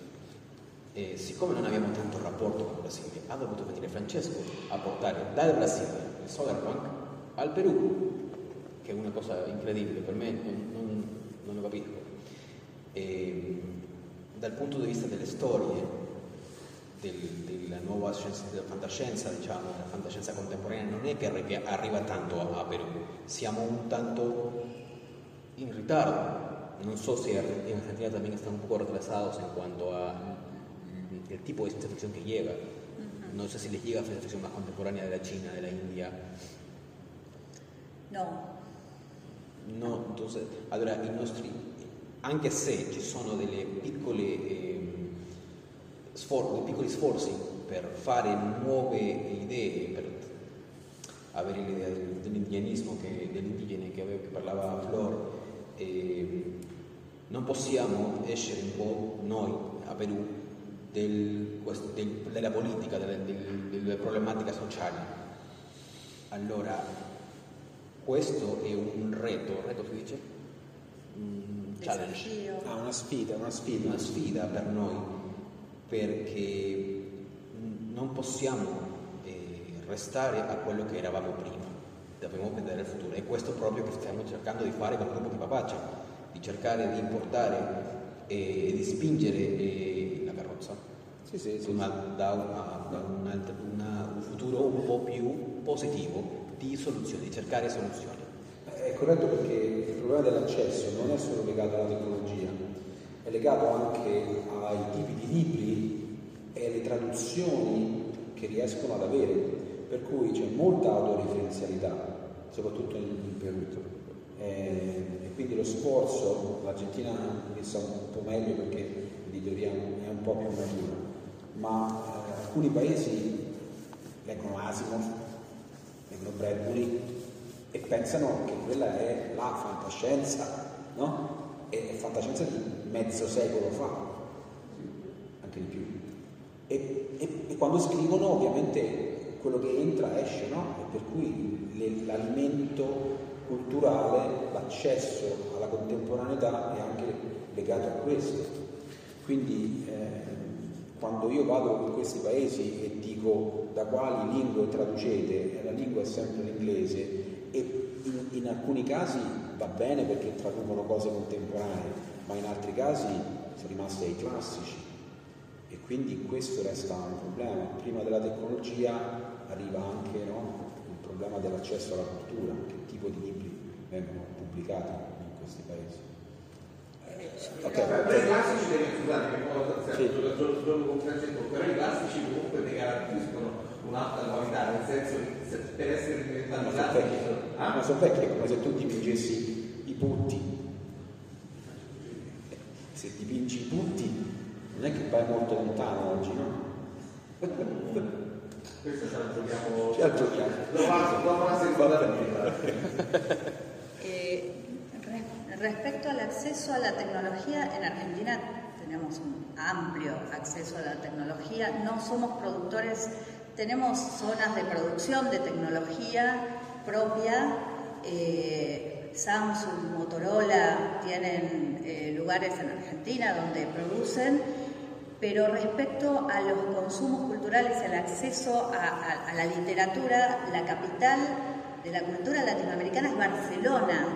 E siccome non abbiamo tanto rapporto con il Brasile, ha dovuto venire Francesco a portare dal Brasile il solar punk al Perù, che è una cosa incredibile per me, non, non, non lo capisco. E, dal punto di vista delle storie, del, della nuova scienza, della fantascienza, diciamo, della fantascienza contemporanea, non è che arriva tanto a, a Perù, siamo un tanto in ritardo. Non so se en Argentina también están un poco retrasados en cuanto a el tipo de ciencia ficción que llega. No sé si les llega ciencia ficción más contemporánea de la China, de la India. No. No, entonces, i nostri, anche se ci sono delle piccole eh, sfor- piccoli sforzi per fare nuove idee, per avere l'idea dell'indianismo, che, dell'indigene che, aveva, che parlava Flor, e non possiamo essere un po' noi a Perù del, del, della politica, delle, delle problematiche sociali. Allora, questo è un reto, reto si dice? Un challenge. Ah, una sfida, una sfida, una sfida per noi, perché non possiamo eh, restare a quello che eravamo prima, dobbiamo vedere il futuro. E questo proprio che stiamo cercando di fare con il gruppo di Papaccia, di cercare di importare e, e di spingere eh, la carrozza sì, sì, sì, una, da, una, da una, un futuro un po' più positivo di soluzioni, di cercare soluzioni. Corretto perché il problema dell'accesso non è solo legato alla tecnologia, è legato anche ai tipi di libri e alle traduzioni che riescono ad avere, per cui c'è molta autoreferenzialità, soprattutto in, Perù. Eh, e quindi lo sforzo, l'Argentina ne sa un po' meglio perché l'editoria è un po' più matura, ma eh, alcuni paesi leggono Asimov, leggono Bradbury e pensano che quella è la fantascienza, no? È fantascienza di mezzo secolo fa, anche di più. E, e, e quando scrivono ovviamente quello che entra esce, no? E per cui le, l'alimento culturale, l'accesso alla contemporaneità è anche legato a questo. Quindi eh, quando io vado in questi paesi e dico da quali lingue traducete, la lingua è sempre l'inglese e in, in alcuni casi va bene perché traducono cose contemporanee, ma in altri casi sono rimasti ai classici e quindi questo resta un problema. Prima della tecnologia arriva anche no, il problema dell'accesso alla cultura, che tipo di libri vengono pubblicati in questi paesi. Ok, per i classici scusate che cosa sì. giorno con Francesco, però i classici comunque ne garantiscono un'alta qualità, nel senso che per essere diventati. Ah? Ma sono vecchi, come se tu dipingessi i putti. Se dipingi i putti non è che vai molto lontano oggi, no? Questo ce la giochiamo. Ce la giochiamo. Dopo la seconda Respecto al acceso a la tecnología, en Argentina tenemos un amplio acceso a la tecnología, no somos productores, tenemos zonas de producción de tecnología propia, eh, Samsung, Motorola tienen eh, lugares en Argentina donde producen, pero respecto a los consumos culturales al acceso a la literatura, la capital de la cultura latinoamericana es Barcelona,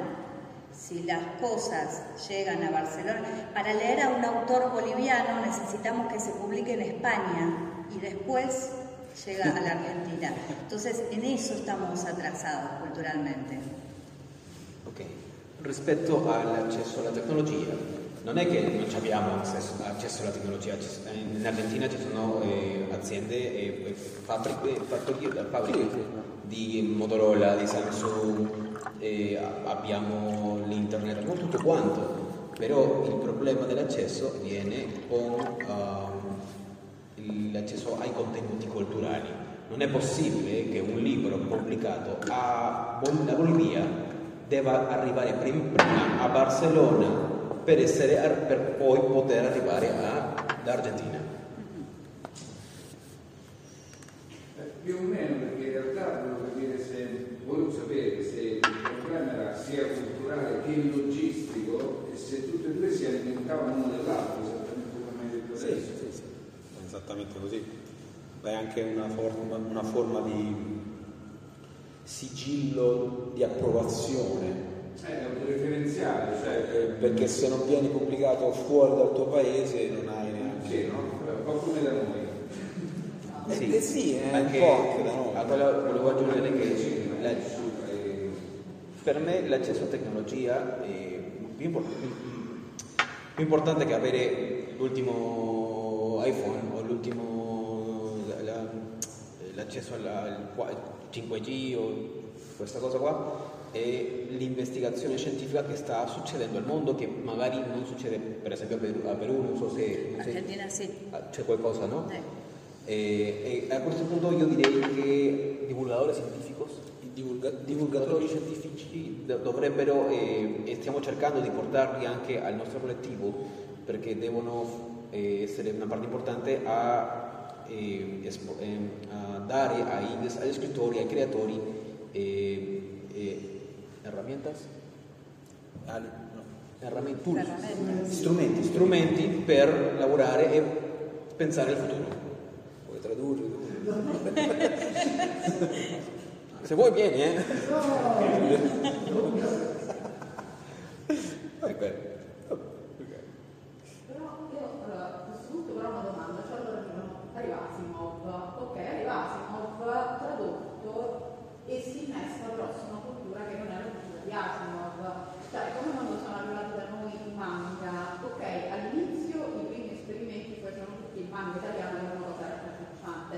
si las cosas llegan a Barcelona, para leer a un autor boliviano necesitamos que se publique en España y después llega a la Argentina. Entonces, en eso estamos atrasados culturalmente. Ok, rispetto all'accesso alla tecnologia, non è che non abbiamo accesso, accesso alla tecnologia, in Argentina ci sono eh, aziende e fabbriche, fattorie, fabbriche di Motorola, di Samsung, eh, abbiamo l'internet, abbiamo tutto quanto, però il problema dell'accesso viene con uh, l'accesso ai contenuti culturali. Non è possibile che un libro pubblicato a Bolivia debba arrivare prima a Barcellona per, essere, per poi poter arrivare all'Argentina. Eh, più o meno, perché in realtà se, volevo sapere se il problema era sia culturale che logistico e se tutte e due si alimentavano uno dell'altro, esattamente come hai detto adesso. Sì, sì, sì, esattamente così. È anche una forma, una forma di sigillo di approvazione è autoreferenziale, cioè... Perché se non vieni pubblicato fuori dal tuo paese non hai neanche... Sì, no? Un po' come da noi. Sì, eh, sì è anche, un po' anche da noi. Allora volevo aggiungere che la, per me l'accesso a tecnologia è più, più importante che avere l'ultimo iPhone o l'ultimo la, l'accesso al 5G o questa cosa qua è l'investigazione scientifica che sta succedendo al mondo che magari non succede per esempio a Perù, a Perù non so se, non Argentina sì. Ah, c'è qualcosa, no? Eh. E, e, a questo punto io direi che divulgatori scientifici, divulga, divulgatori scientifici dovrebbero e, e stiamo cercando di portarli anche al nostro collettivo perché devono eh, essere una parte importante a, eh, espo, eh, a dare ai, agli scrittori, ai creatori eh, eh, herramientas, Ali, no, herramientas, tools, strumenti, strumenti per lavorare e pensare al futuro. Vuoi tradurre? *laughs* Se vuoi vieni, eh? *laughs* ecco. arriva Asimov, ok, arriva Asimov tradotto e si innesta però su una cultura che non è la cultura di Asimov. Cioè, come quando sono arrivati da noi i manga, ok, all'inizio i primi esperimenti facevano tutti il manga italiano, era una cosa raccapricciante,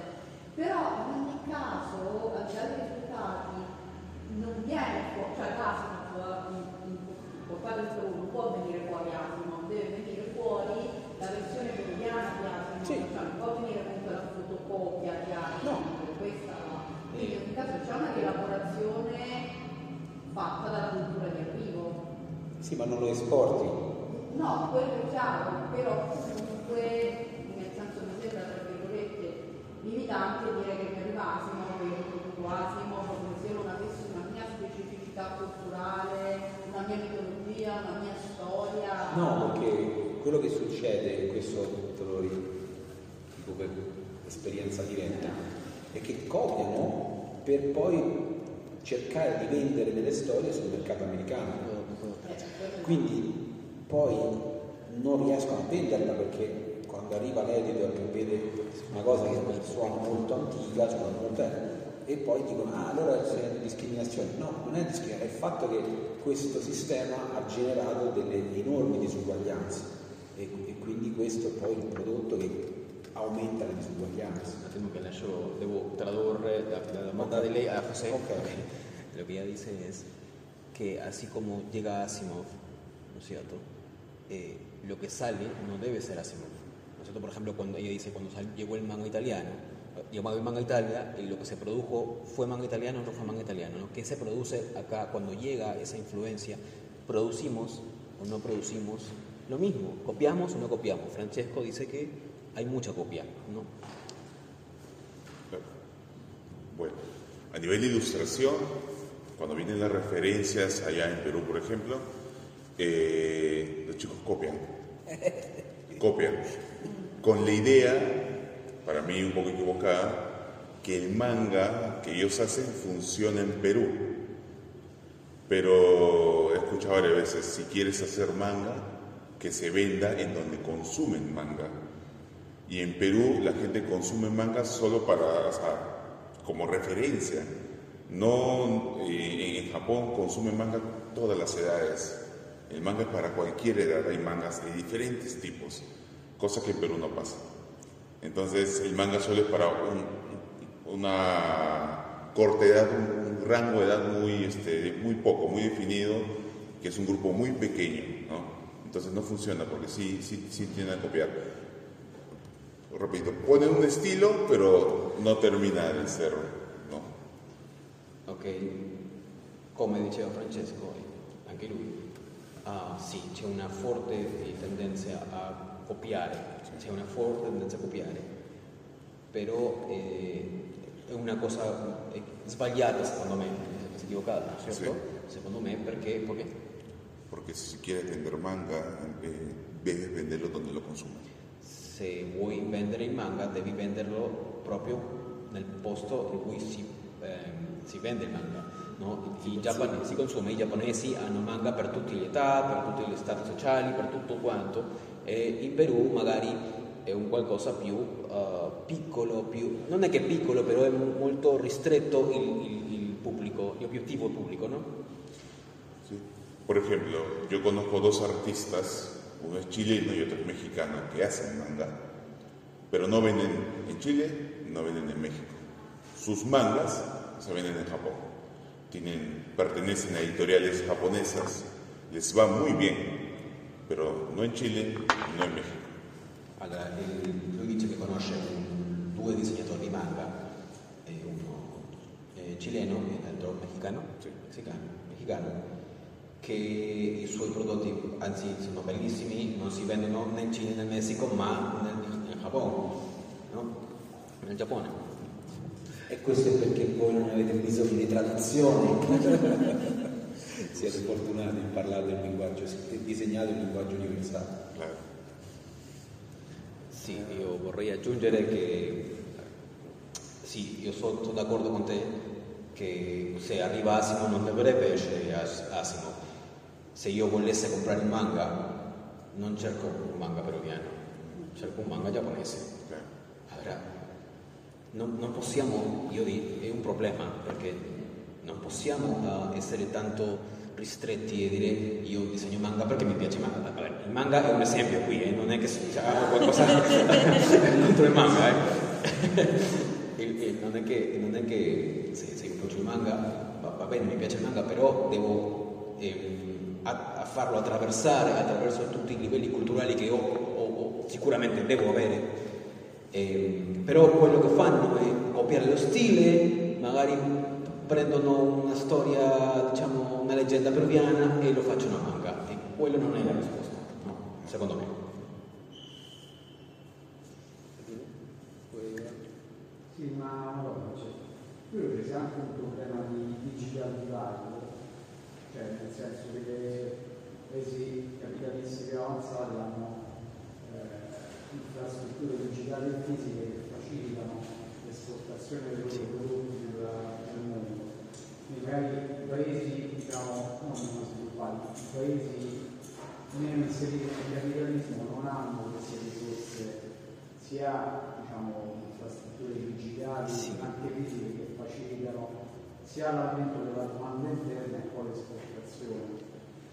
però in ogni caso, al di là dei risultati, non viene fuori, cioè Asimov, portato in Perù, non può venire fuori Asimov, deve venire fuori la versione quotidiana di Asimov, sì. cioè non può venire comunque la fotocopia di Asimov, no. questa quindi in ogni caso c'è una rielaborazione fatta dalla cultura di arrivo. Sì, ma non lo esporti. No, quello è chiaro, però comunque nel senso mi sembra tra virgolette limitante dire che mi arriva Asimov, che io produco Asimov, come se non avessi una mia specificità culturale, una mia mitologia, una mia storia. No, perché quello che succede, questo te lo dico per esperienza diretta, e che copiano per poi cercare di vendere delle storie sul mercato americano. Quindi poi non riescono a venderla perché quando arriva l'editor che vede una cosa che suona molto antica, suona molto e poi dicono ah allora c'è discriminazione. No, non è discriminazione, è il fatto che questo sistema ha generato delle enormi disuguaglianze e, e quindi questo è poi il prodotto che aumenta la disuguaglianza. Tengo que lascio, debo tradurre la, okay. de ley a José. Okay. *laughs* Lo que ella dice es que así como llega Asimov, ¿no es cierto? Eh, lo que sale no debe ser Asimov. ¿No cierto? Por ejemplo, cuando ella dice cuando llegó el manga italiano, llamado el manga Italia, y lo que se produjo fue manga italiano, no fue manga italiano. ¿no? ¿Qué se produce acá cuando llega esa influencia? ¿Producimos o no producimos lo mismo? ¿Copiamos o no copiamos? Francesco dice que hay mucha copia, ¿no? Bueno, a nivel de ilustración, cuando vienen las referencias allá en Perú, por ejemplo, eh, los chicos copian. Copian. Con la idea, para mí un poco equivocada, que el manga que ellos hacen funciona en Perú. Pero he escuchado varias veces, si quieres hacer manga, que se venda en donde consumen manga. Y en Perú la gente consume manga solo para, como referencia. No, eh, en Japón consumen manga todas las edades. El manga es para cualquier edad, hay mangas de diferentes tipos, cosa que en Perú no pasa. Entonces el manga solo es para un- una corta edad, un, rango de edad muy, este, muy poco, muy definido, que es un grupo muy pequeño, ¿no? Entonces no funciona porque sí, sí, sí tienden a copiar. Repito, ponen un estilo, pero no termina de ser, ¿no? Ok, come diceva Francesco, anche lui, ah, sì, c'è una forte tendenza a copiare, c'è una forte tendenza a copiare, però eh, è una cosa eh, sbagliata secondo me, è equivocata, certo? Secondo me perché, perché Porque si quieres vender manga, eh, debes venderlo donde lo consumen. se vuoi vendere il manga devi venderlo proprio nel posto in cui si, ehm, si vende il manga. No? I giapponesi, si consuma, i giapponesi hanno manga per tutte le età, per tutti gli stati sociali, per tutto quanto e in Perù magari è un qualcosa più eh, piccolo, più, non è che piccolo però è molto ristretto il, il- il pubblico, l'obiettivo pubblico, no? Por ejemplo, yo conozco dos artistas, uno es chileno y otro es mexicano, que hacen manga, pero no venden en Chile, no venden en México. Sus mangas se venden en Japón. Tienen, pertenecen a editoriales japonesas, les va muy bien, pero no en Chile, no en México. Allora, lui dice che conosce due disegnatori di manga, uno cileno e l'altro mexicano, messicano, mexicano, che i suoi prodotti, anzi sono bellissimi, non si vendono né in Cina né in Messico, ma nel, nel Giappone, no? Nel Giappone. E questo è perché voi non avete bisogno di traduzione. *laughs* Siete fortunati in parlare il linguaggio, e disegnato il linguaggio universale. Sì, io vorrei aggiungere che sì, io so- sono d'accordo con te che se arriva Asimo non dovrebbe essere As- Asimo. Se io volessi comprare un manga, non cerco un manga peruviano, cerco un manga giapponese. Non, non possiamo, io dico, è un problema perché non possiamo eh, essere tanto ristretti e dire io disegno manga perché mi piace manga. Vabbè, il manga è un esempio qui, eh, non è che cioè, hago qualcosa *laughs* *laughs* contro il manga. Eh. *laughs* Il- il- non, è che, non è che se, se mi piace il manga, va, va bene, mi piace il manga, però devo ehm, a, a farlo attraversare attraverso tutti i livelli culturali che ho, o- o sicuramente devo avere. Ehm, però quello che fanno è copiare lo stile, magari prendono una storia, diciamo, una leggenda peruviana e lo facciano a manga. E quello non è la risposta, no, secondo me. Sì, ma cioè, io credo sia anche un problema di digital divide, cioè nel senso che le paesi capitalisti più avanzati hanno eh, infrastrutture digitali e fisiche che facilitano l'esportazione dei loro prodotti nel- mondo. Nei paesi, diciamo, non sviluppati, i paesi meno inseriti nel capitalismo non hanno queste risorse sia diciamo, infrastrutture digitali, anche fisiche che facilitano sia l'aumento della domanda interna e poi l'esportazione.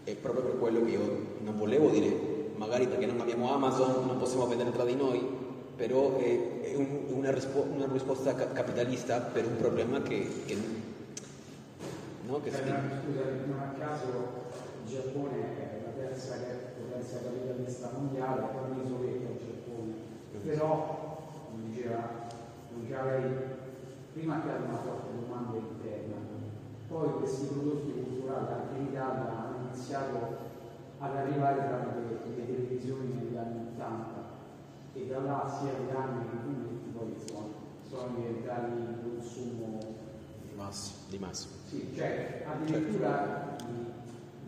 È proprio per quello che io non volevo dire, magari perché non abbiamo Amazon, non possiamo vendere tra di noi, però è, è un- una, rispo- una risposta ca- capitalista per un problema che, che, no, che si- non- scusa, non a caso il Giappone è la terza potenza capitalista mondiale, poi un'isoletta il Giappone. Però, come diceva, diceva lei, prima che una forte domanda interna, poi questi prodotti culturali anche in Italia hanno iniziato ad arrivare tramite le televisioni negli anni 80 e da là sia gli anni che i fumetti poi insomma, sono diventati il consumo di massa. Di massa. sì, cioè addirittura il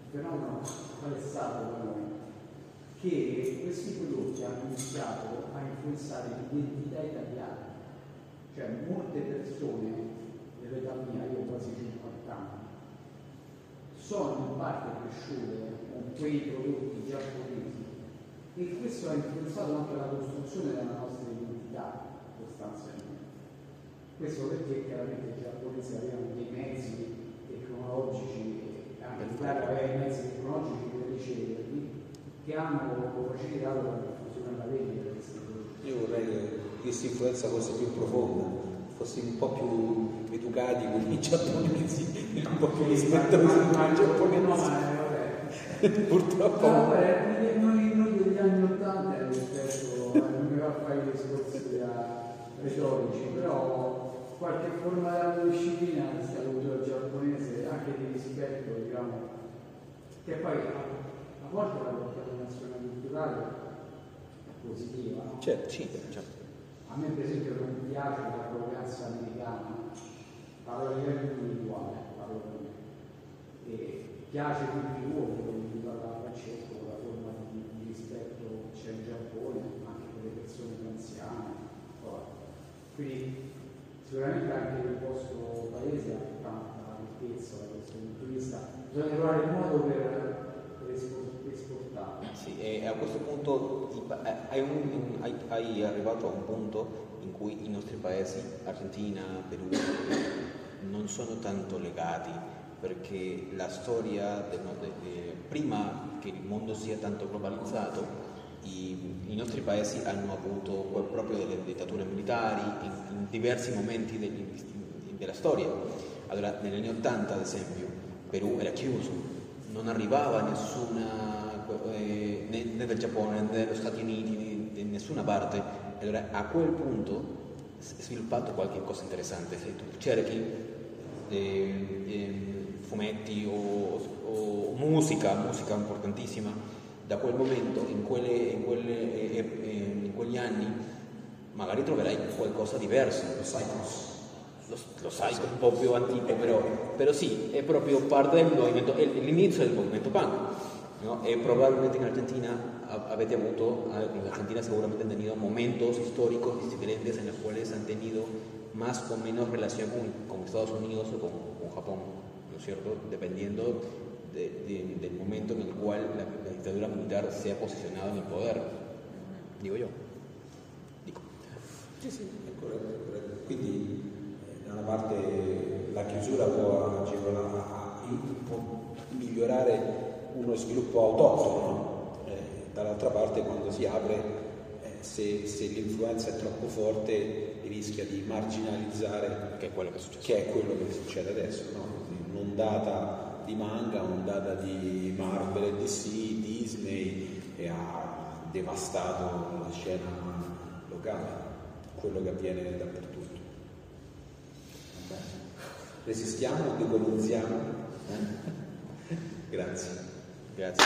il fenomeno qual è stato da noi? Che questi prodotti hanno iniziato a influenzare l'identità italiana. Cioè molte persone dell'età mia, io ho quasi 50 anni, sono in parte cresciute con quei prodotti giapponesi e questo ha influenzato anche la costruzione della nostra identità sostanzialmente. Questo perché chiaramente i giapponesi avevano dei mezzi tecnologici e anche l'Italia aveva i mezzi tecnologici per riceverli che hanno facilitato la diffusione alla vendita di questi prodotti. Io vorrei che questa influenza fosse più profonda, fossi un po' più educati con i giapponesi, un po' più rispettosi con i giapponesi. *laughs* Purtroppo. No, beh, noi, noi degli anni Ottanta rispetto, non mi va a fare i discorsi retorici, però qualche forma di disciplina questa cultura giapponese, anche di rispetto, diciamo, che poi a, volte la contaminazione culturale è positiva. No? Certo, sì, certo. A me per esempio non piace l'arroganza americana, parlo a livello individuale, parlo me. E piace tutti gli uomini, dalla Francesco, la forma di, di rispetto c'è in Giappone, anche per le persone più anziane. Quindi sicuramente anche il vostro paese ha tanta ricchezza da questo punto di vista, bisogna trovare il modo per, per esportare. Sì, e a questo punto eh, hai, un, hai, hai arrivato a un punto in cui i nostri paesi, Argentina, Perù, non sono tanto legati perché la storia, del, de, de, prima che il mondo sia tanto globalizzato, i, i, nostri paesi hanno avuto proprio delle dittature militari in, in diversi momenti degli, della storia. Allora, negli anni Ottanta, ad esempio, Perù era chiuso, non arrivava nessuna, eh, né, né, del Giappone né degli Stati Uniti, di nessuna parte. Allora, a quel punto si è sviluppato qualche cosa interessante. Se tu cerchi eh, eh, fumetti o, o, musica, musica importantissima, da quel momento, in, quelle, in, quelle, eh, eh, in quegli anni, magari troverai qualcosa diverso. Lo Psychos. Lo, lo Psycho un po' più antico, però, però sì, è proprio parte del movimento, è l'inizio del movimento punk. ¿no? E probabilmente in Argentina avete avuto, en Argentina seguramente han tenido momentos históricos diferentes en los cuales han tenido más o menos relación con, con Estados Unidos o con, con Japón. ¿No es cierto? Dependiendo de, de, del momento en el cual la, la, dictadura militar se ha posicionado en el poder, digo yo. Dico. Sì, sì, è corretto, è corretto. Quindi eh, da una parte la chiusura può, agevolare, può migliorare uno sviluppo autonomo, eh, dall'altra parte quando si apre, eh, se, se, l'influenza è troppo forte rischia di marginalizzare che è quello che, che, è quello che succede adesso. No? Un'ondata di manga, un'ondata di Marvel e DC, Disney e ha devastato la scena locale, quello che avviene dappertutto. Resistiamo, decolonizziamo? Eh? Grazie. Grazie.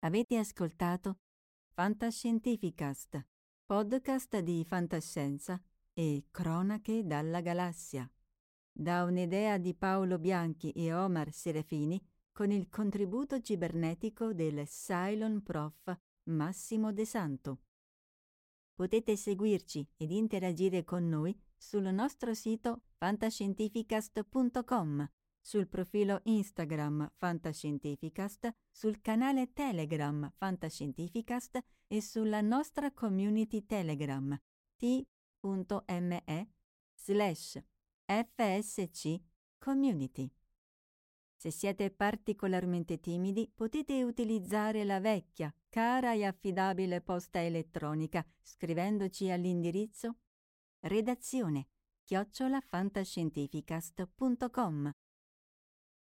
Avete ascoltato Fantascientificast podcast di fantascienza e cronache dalla galassia. Da un'idea di Paolo Bianchi e Omar Serafini con il contributo cibernetico del Cylon Prof Massimo De Santo. Potete seguirci ed interagire con noi sul nostro sito fantascientificast.com, sul profilo Instagram Fantascientificast, sul canale Telegram Fantascientificast e sulla nostra community Telegram t.me slash fsc community. Se siete particolarmente timidi potete utilizzare la vecchia, cara e affidabile posta elettronica scrivendoci all'indirizzo redazione chiocciolafantascientificast.com